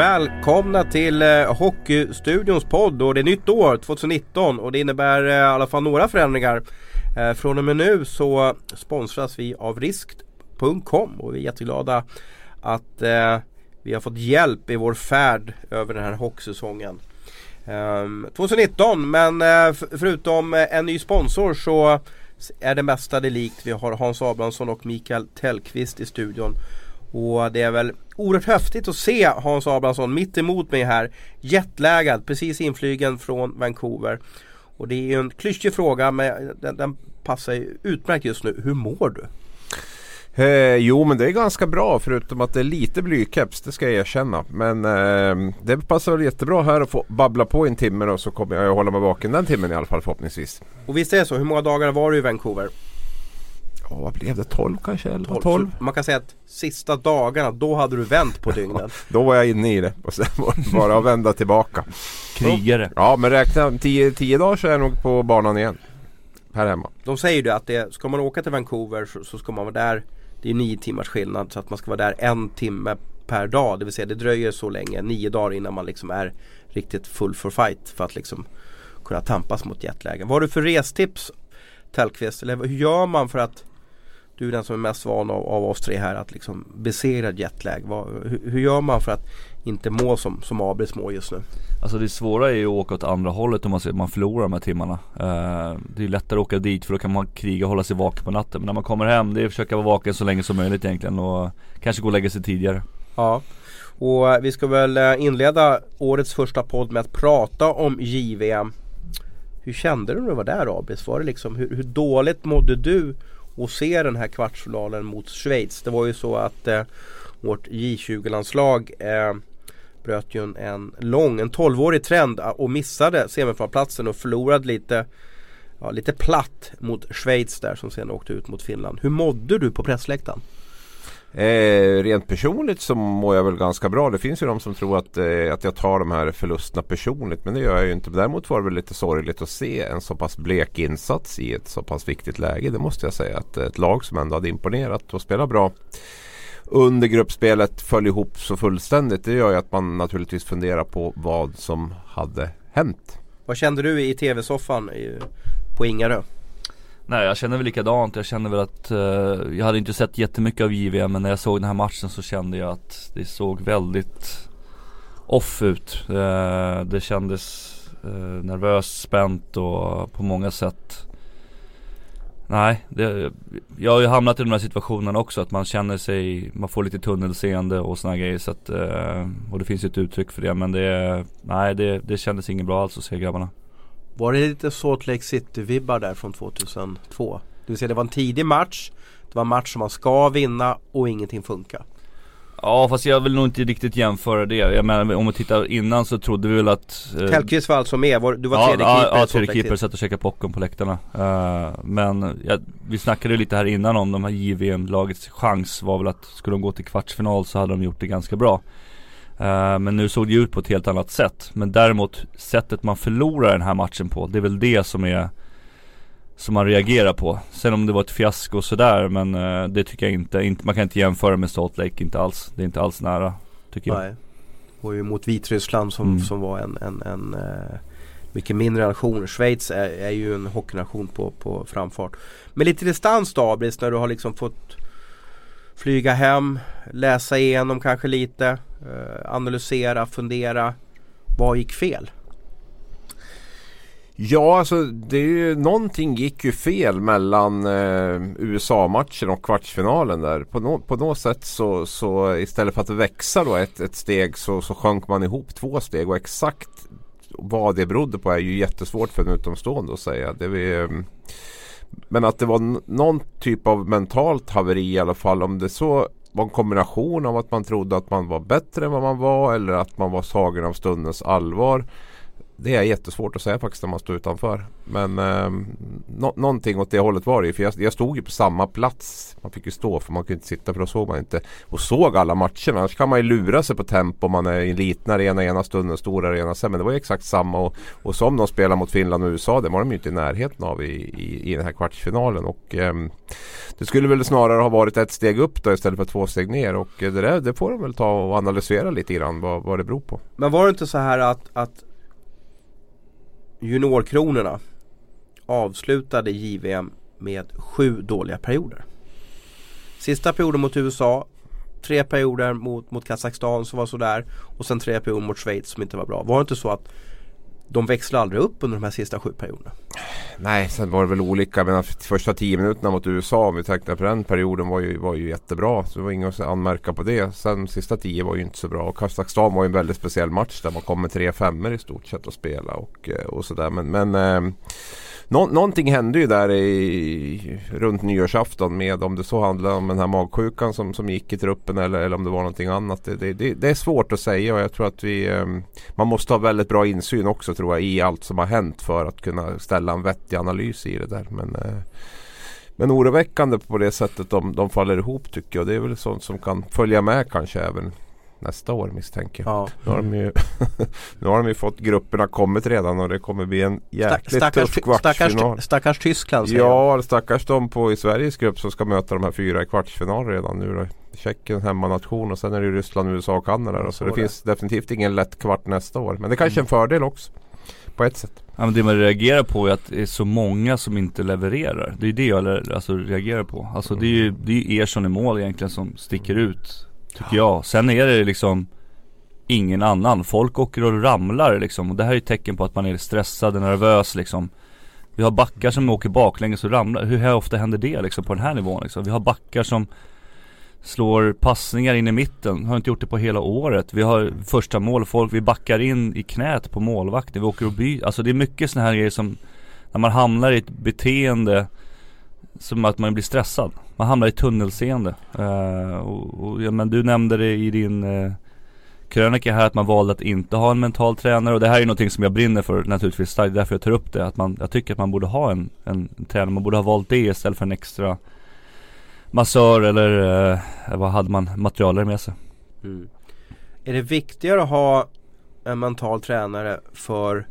Välkomna till eh, Hockeystudions podd och det är nytt år 2019 och det innebär eh, i alla fall några förändringar. Eh, från och med nu så sponsras vi av Risk.com och vi är jätteglada att eh, vi har fått hjälp i vår färd över den här hockeysäsongen. Ehm, 2019 men eh, förutom eh, en ny sponsor så är det mesta det likt. Vi har Hans Abrahamsson och Mikael Tellqvist i studion. Och det är väl oerhört häftigt att se Hans Abrahamsson mitt emot mig här. Jetlaggad, precis inflygen från Vancouver. Och det är ju en klyschig fråga men den, den passar ju utmärkt just nu. Hur mår du? Eh, jo men det är ganska bra förutom att det är lite blykeps, det ska jag erkänna. Men eh, det passar jättebra här att få babbla på en timme då så kommer jag hålla mig vaken den timmen i alla fall förhoppningsvis. Och visst är det så, hur många dagar var du i Vancouver? Ja, vad blev det? 12 kanske? 11, 12? 12? Man kan säga att sista dagarna, då hade du vänt på dygnet. då var jag inne i det och sen var det bara att vända tillbaka. Krigare. Ja, men räkna 10 dagar så är jag nog på banan igen. Här hemma. De säger ju att det, ska man åka till Vancouver så, så ska man vara där det är nio timmars skillnad så att man ska vara där en timme per dag. Det vill säga det dröjer så länge, nio dagar innan man liksom är riktigt full for fight för att liksom kunna tampas mot jetlägen. Vad har du för restips Tellqvist? Eller hur gör man för att du är den som är mest van av, av oss tre här att liksom besegra jetlag. Vad, hur, hur, gör man för att inte må som, som Abris mår just nu? Alltså det svåra är ju att åka åt andra hållet om man, man förlorar de här timmarna. Uh, det är lättare att åka dit för då kan man kriga och hålla sig vaken på natten. Men när man kommer hem, det är att försöka vara vaken så länge som möjligt egentligen och kanske gå och lägga sig tidigare. Ja, och vi ska väl eh, inleda årets första podd med att prata om JVM. Hur kände du när du var där Abis? Var det liksom, hur, hur dåligt mådde du och se den här kvartsfinalen mot Schweiz? Det var ju så att eh, vårt J20-landslag eh, bröt ju en, en lång, en 12-årig trend eh, och missade semifinalplatsen och förlorade lite ja, lite platt mot Schweiz där som sen åkte ut mot Finland. Hur mådde du på pressläktaren? Eh, rent personligt så mår jag väl ganska bra. Det finns ju de som tror att, eh, att jag tar de här förlusterna personligt. Men det gör jag ju inte. Däremot var det väl lite sorgligt att se en så pass blek insats i ett så pass viktigt läge. Det måste jag säga. Att ett lag som ändå hade imponerat och spelat bra under gruppspelet föll ihop så fullständigt. Det gör ju att man naturligtvis funderar på vad som hade hänt. Vad kände du i tv-soffan på Ingarö? Nej jag känner väl likadant. Jag känner väl att eh, jag hade inte sett jättemycket av JVM men när jag såg den här matchen så kände jag att det såg väldigt off ut. eh, det kändes eh, nervöst, spänt och på många sätt Nej, det, jag har ju hamnat i de här situationerna också att man känner sig, man får lite tunnelseende och sådana grejer så att, eh, och det finns ju ett uttryck för det men det, nej det, det kändes inget bra alls att se grabbarna. Var det lite Salt Lake City-vibbar där från 2002? Det vill säga det var en tidig match. Det var en match som man ska vinna och ingenting funkar. Ja fast jag vill nog inte riktigt jämföra det. Jag menar om vi tittar innan så trodde vi väl att eh, Tellqvist var alltså med, du var ja, tredje ja, keeper Ja, tredje keeper, satt och käkade popcorn på läktarna. Uh, Men ja, vi snackade lite här innan om de här JVM-lagets chans var väl att skulle de gå till kvartsfinal så hade de gjort det ganska bra Uh, men nu såg det ut på ett helt annat sätt. Men däremot sättet man förlorar den här matchen på, det är väl det som är Som man reagerar på. Sen om det var ett fiasko och sådär men uh, det tycker jag inte, inte, man kan inte jämföra med Salt Lake, inte alls. Det är inte alls nära, tycker Nej. jag. Och ju mot Vitryssland som, mm. som var en, en, en uh, mycket mindre nation. Schweiz är, är ju en hockeynation på, på framfart. Med lite distans då Abris, när du har liksom fått flyga hem, läsa igenom kanske lite, eh, analysera, fundera. Vad gick fel? Ja, alltså det är ju, någonting gick ju fel mellan eh, USA-matchen och kvartsfinalen där. På, no, på något sätt så, så istället för att växa då ett, ett steg så, så sjönk man ihop två steg och exakt vad det berodde på är ju jättesvårt för en utomstående att säga. Det är, eh, men att det var någon typ av mentalt haveri i alla fall. Om det så var en kombination av att man trodde att man var bättre än vad man var eller att man var tagen av stundens allvar det är jättesvårt att säga faktiskt när man står utanför. Men eh, no någonting åt det hållet var det ju. För jag, jag, stod ju på samma plats. Man fick ju stå för man kunde inte sitta för då såg man inte. Och såg alla matcherna. Annars kan man ju lura sig på tempo om man är i en liten arena ena stunden, stor arena sen. Men det var ju exakt samma. Och, och som de spelar mot Finland och USA, det var de ju inte i närheten av i, i, i den här kvartsfinalen. Och eh, det skulle väl snarare ha varit ett steg upp då istället för två steg ner. Och det, där, det får de väl ta och analysera lite grann vad, vad det beror på. Men var det inte så här att, att juniorkronorna avslutade JVM med sju dåliga perioder. Sista perioden mot USA, tre perioder mot, mot Kazakstan som var sådär och sen tre perioder mot Schweiz som inte var bra. Var det inte så att de växlar aldrig upp under de här sista sju perioderna? Nej, sen var det väl olika. Men första tio minuterna mot USA om vi tänkte på den perioden var ju, var ju jättebra. Så det var inget att anmärka på det. Sen sista tio var ju inte så bra. Och Kazakstan var ju en väldigt speciell match där man kom med tre femmor i stort sett att spela och, och sådär. Men, men eh, Nå någonting hände ju där i, runt nyårsafton med om det så handlade om den här magsjukan som, som gick i truppen eller, eller om det var någonting annat. Det, det, det, är svårt att säga och jag tror att vi ehm, man måste ha väldigt bra insyn också tror jag i allt som har hänt för att kunna ställa en vettig analys i det där. Men, eh, men oroväckande på det sättet de, de faller ihop tycker jag. Det är väl sånt som kan följa med kanske även nästa år misstänker jag. Ja. Nu, har de ju, nu har de ju fått grupperna kommit redan och det kommer bli en jäkligt stackars, tuff kvartsfinal. Stackars, stackars Tyskland säger Ja, jag. stackars de på i Sveriges grupp som ska möta de här fyra i kvartsfinal redan nu då. Tjeckien hemmanation och sen är det Ryssland, USA och Kanada. Då, så, så det, det, finns definitivt ingen lätt kvart nästa år. Men det är kanske är en mm. fördel också. På ett sätt. Ja, men det man reagerar på är att det är så många som inte levererar. Det är det jag alltså, reagerar på. Alltså mm. det är ju det är Ersson i mål egentligen som sticker ut Tycker jag. Sen är det liksom ingen annan. Folk åker och ramlar liksom. Och det här är ett tecken på att man är stressad och nervös liksom. Vi har backar som åker baklänges och ramlar. Hur ofta händer det liksom på den här nivån liksom? Vi har backar som slår passningar in i mitten. Har inte gjort det på hela året. Vi har första mål, folk, vi backar in i knät på målvakten. Vi åker och byter. Alltså det är mycket sådana här grejer som när man hamnar i ett beteende som att man blir stressad. Man hamnar i tunnelseende. Uh, och, och, ja, men du nämnde det i din uh, krönika här att man valde att inte ha en mental tränare och det här är någonting som jag brinner för naturligtvis. Det är därför jag tar upp det. Att man, jag tycker att man borde ha en, en, en tränare. Man borde ha valt det istället för en extra massör eller uh, vad hade man, materialer med sig. Mm. Är det viktigare att ha en mental tränare för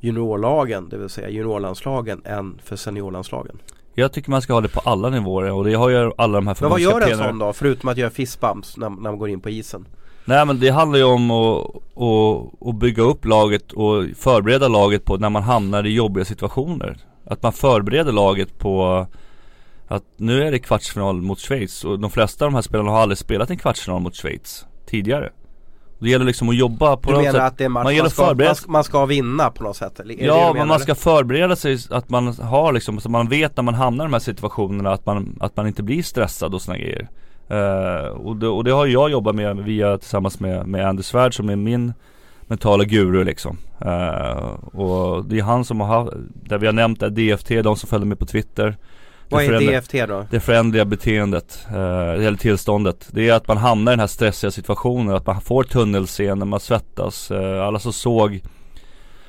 juniorlagen, det vill säga juniorlandslagen, än för seniorlandslagen? Jag tycker man ska ha det på alla nivåer och det har ju alla de här Men vad gör en sån då? Förutom att göra fistbumps när, när man går in på isen? Nej men det handlar ju om att, att, att bygga upp laget och förbereda laget på när man hamnar i jobbiga situationer. Att man förbereder laget på att nu är det kvartsfinal mot Schweiz och de flesta av de här spelarna har aldrig spelat en kvartsfinal mot Schweiz tidigare. Det gäller liksom att jobba på du något sätt. Menar att det är match man, man, ska, man, man, ska vinna på något sätt? Är ja, men man ska förbereda sig att man har liksom, så man vet när man hamnar i de här situationerna att man, att man inte blir stressad och såna grejer. Uh, och, det, och det har jag jobbat med via tillsammans med, med Andy Svärd som är min mentala guru liksom. Uh, och det är han som har haft, där vi har nämnt DFT, de som följer med på Twitter. Vad är DFT då? Det förändliga beteendet, eh, eller tillståndet. Det är att man hamnar i den här stressiga situationen, att man får tunnelseende, man svettas. Eh, alla som såg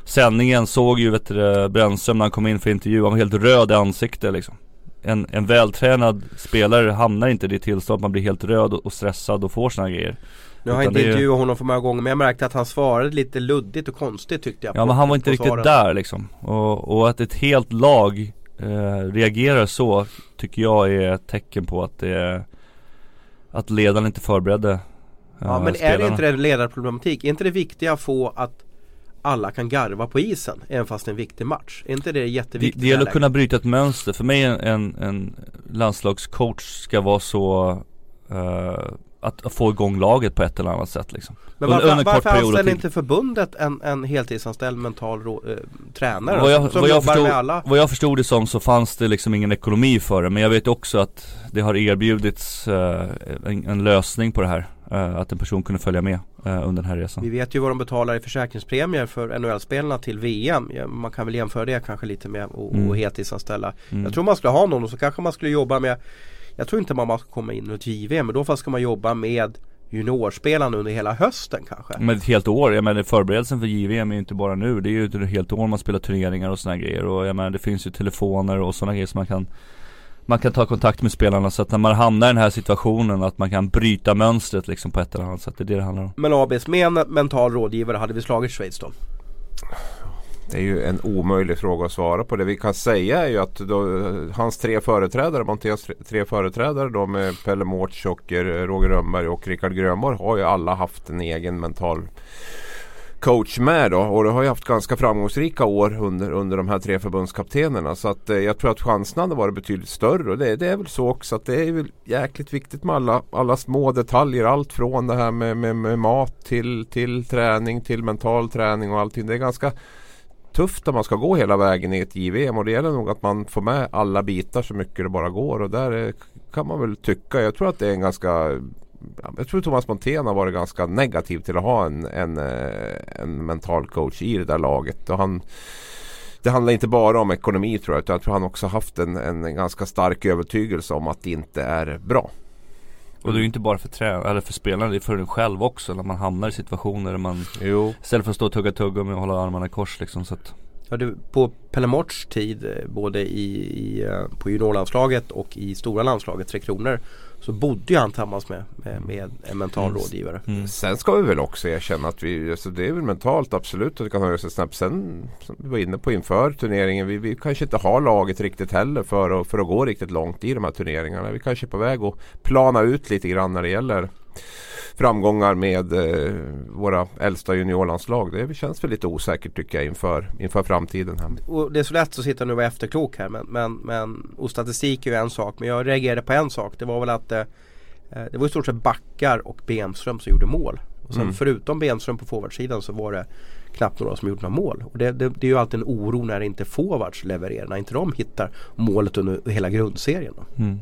sändningen såg ju vet du, Brännström när han kom in för intervju, han var helt röd i ansiktet liksom. En, en vältränad spelare hamnar inte i det tillståndet, man blir helt röd och stressad och får sådana grejer. Nu har jag inte intervjuat honom för många gånger men jag märkte att han svarade lite luddigt och konstigt tyckte jag Ja men han var inte riktigt där liksom och, och att ett helt lag eh, reagerar så tycker jag är ett tecken på att det är Att ledaren inte förberedde eh, Ja men spelarna. är det inte det ledarproblematik? Är inte det viktiga att få att alla kan garva på isen även fast det är en viktig match. Är inte det jätteviktigt? Det, det gäller att kunna bryta ett mönster. För mig en, en, en landslagscoach ska vara så uh, att få igång laget på ett eller annat sätt liksom. Men varför, under varför anställer inte förbundet en, en heltidsanställd mental rå, eh, tränare vad jag, som vad jag jobbar förstod, med alla? Vad jag förstod det som så fanns det liksom ingen ekonomi för det men jag vet också att det har erbjudits eh, en, en, lösning på det här. Eh, att en person kunde följa med eh, under den här resan. Vi vet ju vad de betalar i försäkringspremier för NHL-spelarna till VM. Man kan väl jämföra det kanske lite med att mm. heltidsanställa. Mm. Jag tror man skulle ha någon och så kanske man skulle jobba med jag tror inte man ska komma in och ett JVM men då ska man jobba med juniorspelande under hela hösten kanske. Men ett helt år, jag menar förberedelsen för JVM är ju inte bara nu. Det är ju ett helt år man spelar turneringar och sådana grejer. Och jag menar det finns ju telefoner och sådana grejer som man kan man kan ta kontakt med spelarna så att när man hamnar i den här situationen att man kan bryta mönstret liksom på ett eller annat sätt. Det är det det handlar om. Men ABS med en mental rådgivare hade vi slagit Schweiz då? Det är ju en omöjlig fråga att svara på. Det vi kan säga är ju att då, hans tre företrädare, Monteas tre företrädare då med Pelle Mårts och eh, Roger Rönnberg och Rickard Grönborg har ju alla haft en egen mental coach med då och det har ju haft ganska framgångsrika år under, under de här tre förbundskaptenerna. Så att eh, jag tror att chanserna hade varit betydligt större och det, det, är väl så också att det är väl jäkligt viktigt med alla, alla små detaljer. Allt från det här med, med, med mat till, till träning till mental träning och allting. Det är ganska tufft om man ska gå hela vägen i ett JVM och det gäller nog att man får med alla bitar så mycket det bara går och där kan man väl tycka. Jag tror att det är en ganska jag tror Thomas Montén har varit ganska negativ till att ha en, en, eh, en mental coach i det där laget. Och han, det handlar inte bara om ekonomi tror jag. Utan jag tror han också haft en, en ganska stark övertygelse om att det inte är bra. Och det är ju inte bara för trä eller för spelarna, det är för en själv också när man hamnar i situationer där man jo. Istället för att stå och tugga tuggummi och hålla armarna i kors liksom så att Ja, du, på Pellemorts tid eh, både i, i, eh, på juniorlandslaget och i stora landslaget Tre Kronor så bodde ju han tillsammans med, med, med en mental mm. rådgivare. Mm. Sen ska vi väl också erkänna att vi, alltså det är väl mentalt absolut att det kan höja sig snabbt. Sen som vi var inne på inför turneringen, vi, vi kanske inte har laget riktigt heller för att, för att gå riktigt långt i de här turneringarna. Vi kanske är på väg att plana ut lite grann när det gäller framgångar med eh, våra äldsta juniorlandslag. Det känns väl lite osäkert tycker jag inför, inför framtiden. Här. Och det är så lätt att sitta nu och vara efterklok här men, men, men, och statistik är ju en sak men jag reagerade på en sak. Det var väl att eh, eh det var i stort sett Backar och Bemström som gjorde mål. Och sen mm. förutom Bemström på forwardsidan så var det knappt några som gjorde några mål. Och det, det, det, är ju alltid en oro när inte forwards levererar, när inte de hittar målet under hela grundserien. Mm.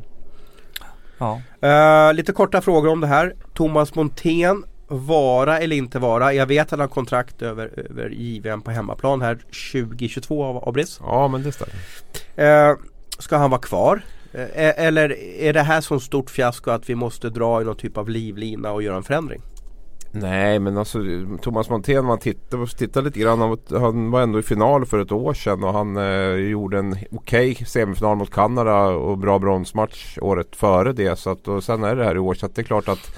Ja. Uh, lite korta frågor om det här. Thomas Montén, vara eller inte vara? Jag vet att han har kontrakt över, över JVM på hemmaplan här 2022 av Abris. Ja men det stämmer. Uh, ska han vara kvar? Uh, eller är det här så stort fiasko att vi måste dra i någon typ av livlina och göra en förändring? Nej men alltså Thomas Montén man tittar, tittar lite grann. Han, han var ändå i final för ett år sedan och han eh, gjorde en okej okay semifinal mot Kanada och bra bronsmatch året före det. Så att, och sen är det här i år så att det är klart att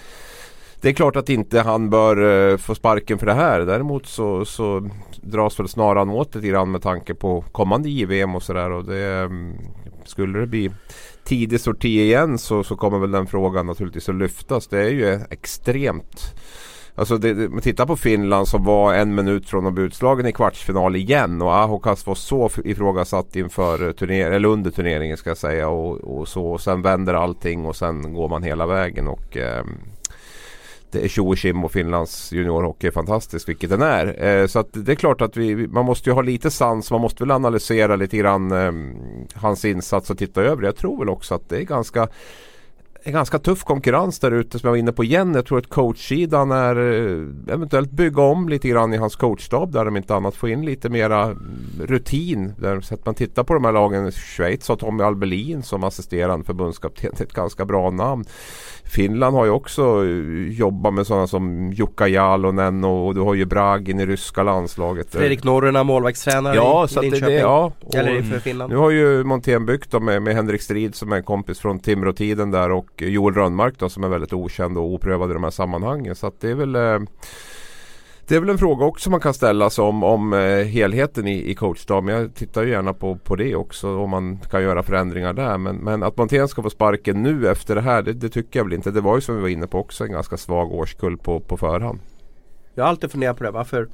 det är klart att inte han bör eh, få sparken för det här. Däremot så, så dras väl snaran åt lite grann med tanke på kommande JVM och sådär. Och det, mm, skulle det bli tidig sorti igen så, så kommer väl den frågan naturligtvis att lyftas. Det är ju extremt Alltså det, det, titta på Finland som var en minut från att bli utslagen i kvartsfinal igen och Ahokas var så ifrågasatt inför eh, turner eller under turneringen ska jag säga och, och så och sen vänder allting och sen går man hela vägen och eh, det är tjo och kim och Finlands juniorhockey är fantastisk vilket den är. Eh, så att det är klart att vi, man måste ju ha lite sans. Man måste väl analysera lite grann eh, hans insats och titta över. Jag tror väl också att det är ganska en ganska tuff konkurrens där ute som jag var inne på igen. Jag tror att coachsidan är eh, eventuellt bygga om lite grann i hans coachstab där de inte annat får in lite mera mm, rutin. Där, så att man tittar på de här lagen. Schweiz har Tommy Albelin som assisterande förbundskapten. Ett ganska bra namn. Finland har ju också eh, jobbat med sådana som Jukka Jalonen och du har ju Bragin i ryska landslaget. Fredrik Norrena målvaktstränare ja, i, så Linköping. Det, ja, Eller för Finland. Nu har ju Montén byggt med, med Henrik Strid som är en kompis från Timrå-tiden där och Joel Rönnmark då som är väldigt okänd och oprövad i de här sammanhangen. Så att det är väl eh, det är väl en fråga också man kan ställa sig om, om eh, helheten i, i coachstaben. Men jag tittar ju gärna på, på det också om man kan göra förändringar där. Men, men att Montén ska få sparken nu efter det här det, det, tycker jag väl inte. Det var ju som vi var inne på också en ganska svag årskull på, på förhand. Jag har alltid funderat på det. Varför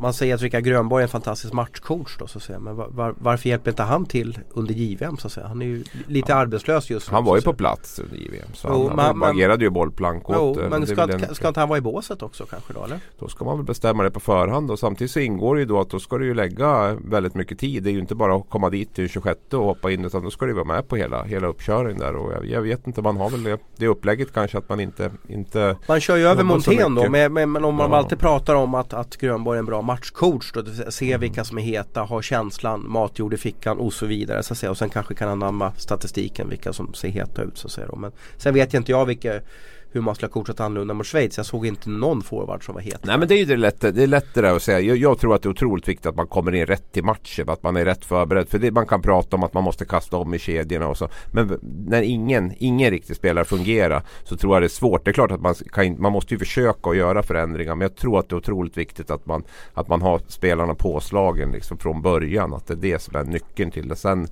man säger att Rickard Grönborg är en fantastisk matchcoach då så att säga. Men var, varför hjälper inte han till under JVM så att säga? Han är ju lite ja. arbetslös just nu. Han var ju på plats under JVM. Så jo, han, han agerade ju bollplank åt jo, Men ska, den, ska inte han vara i båset också kanske då eller? Då ska man väl bestämma det på förhand och samtidigt så ingår det ju då att då ska du ju lägga väldigt mycket tid. Det är ju inte bara att komma dit till 26 och hoppa in utan då ska du vara med på hela, hela uppkörningen där. Och jag, jag vet inte, man har väl det, det upplägget kanske att man inte, inte Man kör ju över Montén då men, men om man ja. alltid pratar om att, att Grönborg är en bra matchcoach då, se mm. vilka som är heta, ha känslan, matjord i fickan och så vidare. Så att säga. Och sen kanske kan anamma statistiken vilka som ser heta ut. Så att säga. Men sen vet jag inte jag vilka hur man skulle ha coachat annorlunda mot Schweiz. Jag såg inte någon forward som var het. Nej men det är ju det lätt, det är lättare att säga. Jag, jag, tror att det är otroligt viktigt att man kommer in rätt i matchen. Att man är rätt förberedd. För det, man kan prata om att man måste kasta om i kedjorna och så. Men när ingen, ingen riktig spelare fungerar så tror jag det är svårt. Det är klart att man, kan, man måste ju försöka att göra förändringar. Men jag tror att det är otroligt viktigt att man, att man har spelarna påslagen liksom från början. Att det är det som är nyckeln till det. Sen,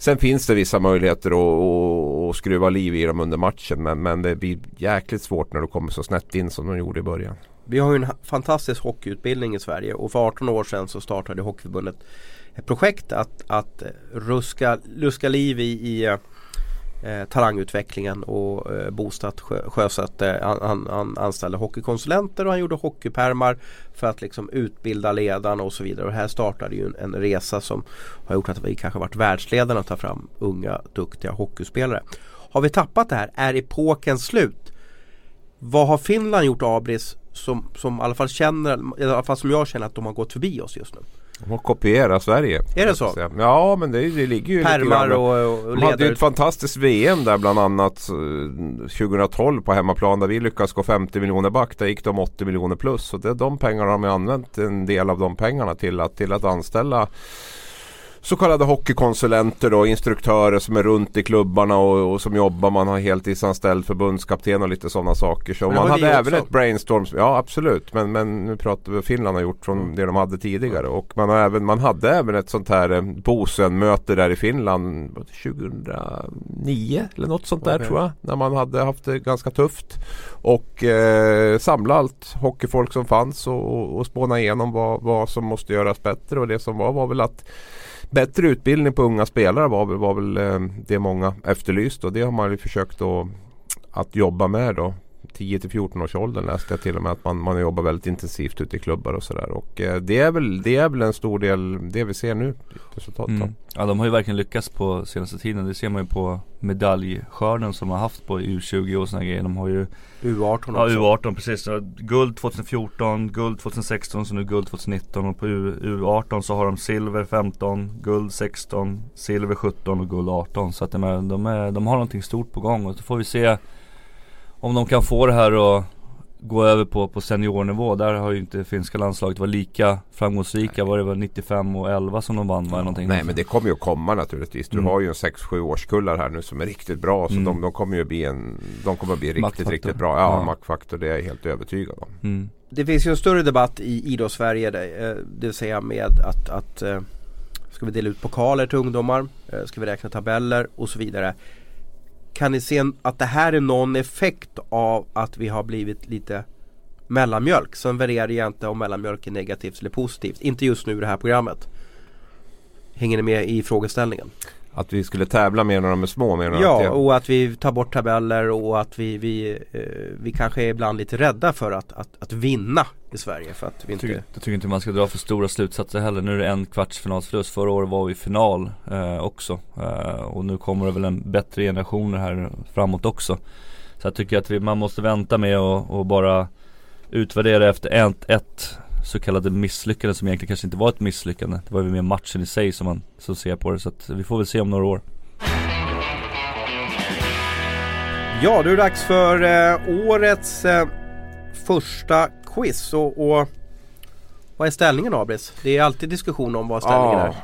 Sen finns det vissa möjligheter att, att, att skruva liv i dem under matchen men, men det blir jäkligt svårt när du kommer så snett in som de gjorde i början. Vi har ju en fantastisk hockeyutbildning i Sverige och för 18 år sedan så startade Hockeyförbundet ett projekt att, att eh, ruska, luska liv i, i eh, eh, talangutvecklingen och eh, Bostad sjösatte han, han, han, anställde hockeykonsulenter och han gjorde hockeypermar för att liksom utbilda ledarna och så vidare. Och här startade ju en, en resa som har gjort att vi kanske varit världsledarna att ta fram unga duktiga hockeyspelare. Har vi tappat det här? Är epoken slut? Vad har Finland gjort Abris som, som i alla fall känner, i alla fall som jag känner att de har gått förbi oss just nu? De har kopierat Sverige. Är det så? Ja men det, det ligger ju Pärmar lite och, och De hade ju ett fantastiskt VM där bland annat 2012 eh, på hemmaplan där vi lyckades gå 50 miljoner back. Där gick de 80 miljoner plus. Och det, de pengarna har de använt en del av de pengarna till att, till att anställa så kallade hockeykonsulenter och instruktörer som är runt i klubbarna och, och som jobbar. Man har heltidsanställd förbundskapten och lite sådana saker. Så man hade även ett brainstorm. Ja absolut. Men, men nu pratar vi Finland har gjort från det de hade tidigare. Och man, har även, man hade även ett sånt här eh, Bosen-möte där i Finland 2009 eller något sånt där okay. tror jag. När man hade haft det ganska tufft. Och eh, samla allt hockeyfolk som fanns och, och, och spåna igenom vad, vad som måste göras bättre. Och det som var var väl att bättre utbildning på unga spelare var, var väl eh, det många efterlyst och det har man ju försökt att, att jobba med då. 10 till 14 års åldern läste jag till och med att man, man jobbar väldigt intensivt ute i klubbar och sådär. Och eh, det, är väl, det är väl en stor del det vi ser nu resultatet mm. Ja de har ju verkligen lyckats på senaste tiden. Det ser man ju på medaljskörden som de har haft på U20 och sådana grejer. De har ju U18 också. Ja U18 precis. Guld 2014, guld 2016 så nu guld 2019 och på U, U18 så har de silver 15, guld 16, silver 17 och guld 18. Så att de, är, de, är, de har någonting stort på gång och så får vi se om de kan få det här att gå över på, på seniornivå. Där har ju inte finska landslaget varit lika framgångsrika. Var det var 95 och 11 som de vann? Var någonting Nej men det kommer ju att komma naturligtvis. Du mm. har ju en 6-7 årskullar här nu som är riktigt bra. Så mm. de, de, kommer ju bli en De kommer att bli riktigt, riktigt bra. Ja, ja. maktfaktor det är jag helt övertygad om. Mm. Det finns ju en större debatt i idrottssverige. Eh, det vill säga med att, att eh, Ska vi dela ut pokaler till ungdomar? Eh, ska vi räkna tabeller och så vidare? Kan ni se att det här är någon effekt av att vi har blivit lite mellanmjölk? Sen värderar jag inte om mellanmjölk är negativt eller positivt. Inte just nu i det här programmet. Hänger ni med i frågeställningen? Att vi skulle tävla med när de är små menar Ja att och att vi tar bort tabeller och att vi, vi, eh, vi kanske är ibland lite rädda för att, att, att vinna i Sverige för att vi inte Jag tycker inte man ska dra för stora slutsatser heller. Nu är det en kvartsfinalsförlust. Förra året var vi i final eh, också. Eh, och nu kommer det väl en bättre generation här framåt också. Så jag tycker att vi, man måste vänta med och, och bara utvärdera efter ett, ett så kallade misslyckande som egentligen kanske inte var ett misslyckande. Det var ju mer matchen i sig som man så ser på det. Så att vi får väl se om några år. Ja, då är det dags för eh, årets eh, första quiz. Och, och, vad är ställningen Abris? Det är alltid diskussion om vad ställningen ja, är.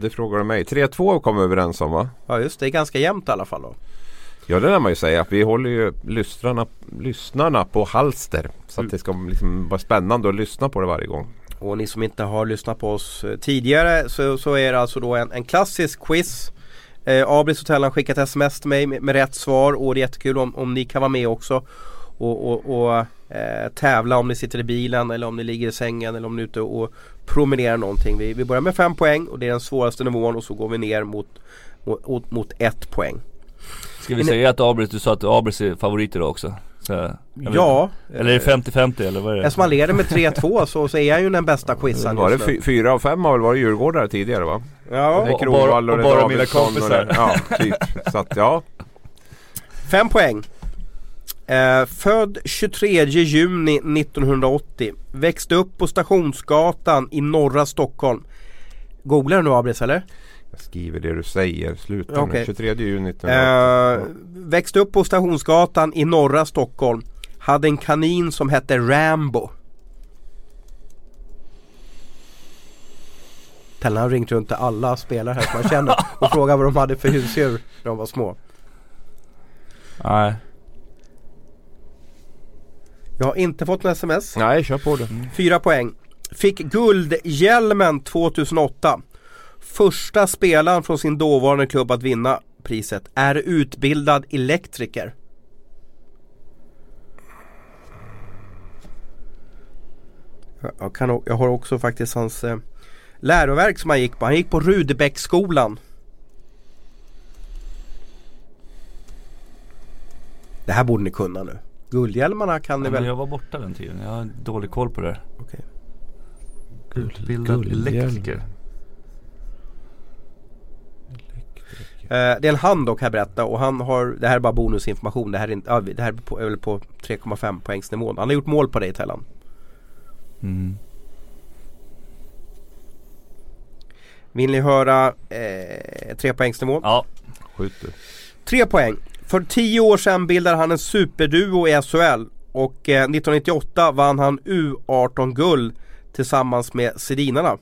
Det frågar du mig. 3-2 kom vi överens om va? Ja just det, är ganska jämnt i alla fall då. Ja det lär man ju säga. Vi håller ju lyssnarna, lyssnarna på halster. Så att det ska liksom vara spännande att lyssna på det varje gång. Och ni som inte har lyssnat på oss eh, tidigare så, så är det alltså då en, en klassisk quiz. Eh, Abris Hotell har skickat sms till mig med, med, rätt svar och det är jättekul om, om ni kan vara med också. Och, och, och eh, tävla om ni sitter i bilen eller om ni ligger i sängen eller om ni är ute och promenerar någonting. Vi, vi börjar med fem poäng och det är den svåraste nivån och så går vi ner mot, mot, mot ett poäng. Ska vi säga att Abris, du sa att Abris är favorit idag också? Så, ja Eller är det 50-50 eller vad är det? Eftersom man leder med 3-2 så, så är han ju den bästa quizaren Var det fyra av fem har väl varit djurgårdare tidigare va? Ja och, och, bara, och, och bara mina kompisar och Ja, typ. Så att ja Fem poäng eh, Född 23 juni 1980 Växte upp på Stationsgatan i norra Stockholm Googlar du nu Abris eller? Jag skriver det du säger. Sluta nu. 23 juni 1980. Eh, växte upp på Stationsgatan i norra Stockholm. Hade en kanin som hette Rambo. Tellan har ringt runt till alla spelare här som man känner och frågat vad de hade för husdjur när de var små. Nej. Jag har inte fått något sms. Nej, kör på det. Fyra poäng. Fick Guldhjälmen 2008. Första spelaren från sin dåvarande klubb att vinna priset. Är utbildad elektriker. Jag, kan, jag har också faktiskt hans eh, läroverk som han gick på. Han gick på Rudebäcksskolan. Det här borde ni kunna nu. Guldhjälmarna kan ni väl? men jag var borta den tiden. Jag har dålig koll på det här. Okej. Utbildad elektriker. Eh, det är en han dock här berätta och han har, det här är bara bonusinformation. Det här är, inte, det här är, på, är på 3,5 poängsnivån. Han har gjort mål på dig Tellan. Mm. Vill ni höra eh, tre poängsnivån? Ja. Skjut du. Tre poäng. För tio år sedan bildade han en superduo i SHL och eh, 1998 vann han U18-guld tillsammans med Sedinarna.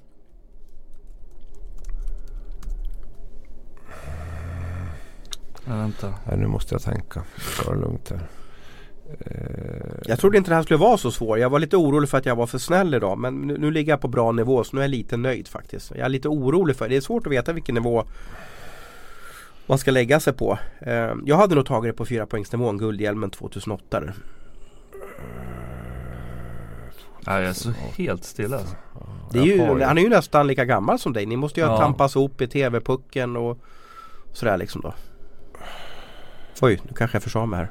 Nej, vänta. Nej, nu måste jag tänka. Ta det lugnt här. Eh, Jag trodde inte det här skulle vara så svårt. Jag var lite orolig för att jag var för snäll idag. Men nu, nu ligger jag på bra nivå så nu är jag lite nöjd faktiskt. Jag är lite orolig för det. är svårt att veta vilken nivå man ska lägga sig på. Eh, jag hade nog tagit det på fyra poängsnivån Guldhjälmen 2008. där. Nej, jag är så helt stilla. alltså. Det är ju, han är ju nästan lika gammal som dig. Ni måste ju ha Ja. tampats ihop i TV-pucken och sådär liksom då. Oj, nu kanske jag försade mig här.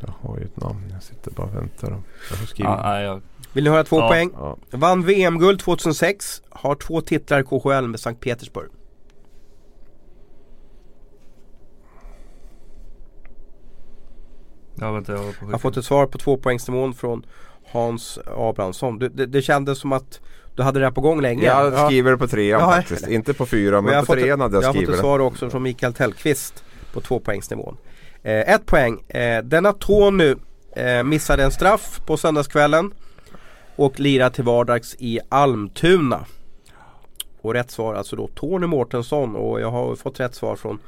Jag har ju ett namn. Jag sitter bara och väntar. Jag får skriva. Ja, jag, Vill ni höra två Ja. poäng? Ja. Vann VM-guld 2006. Har två titlar i KHL med Sankt Petersburg. ja, vänta, jag Jag har fått ett svar på tvåpoängsnivån från Hans Abrahamsson. Det, det, det kändes som att du hade det här på gång länge. Jag skriver det på trean Ja, faktiskt. Inte på jag men har på trean hade jag jag har fått skrivit ett svar också från Mikael Tellqvist på tvåpoängsnivån. Eh, ett poäng. Eh, denna Tony eh, missade en straff på söndagskvällen och lirar till vardags i Almtuna. Och rätt svar alltså då Tony Mårtensson och jag har fått rätt svar från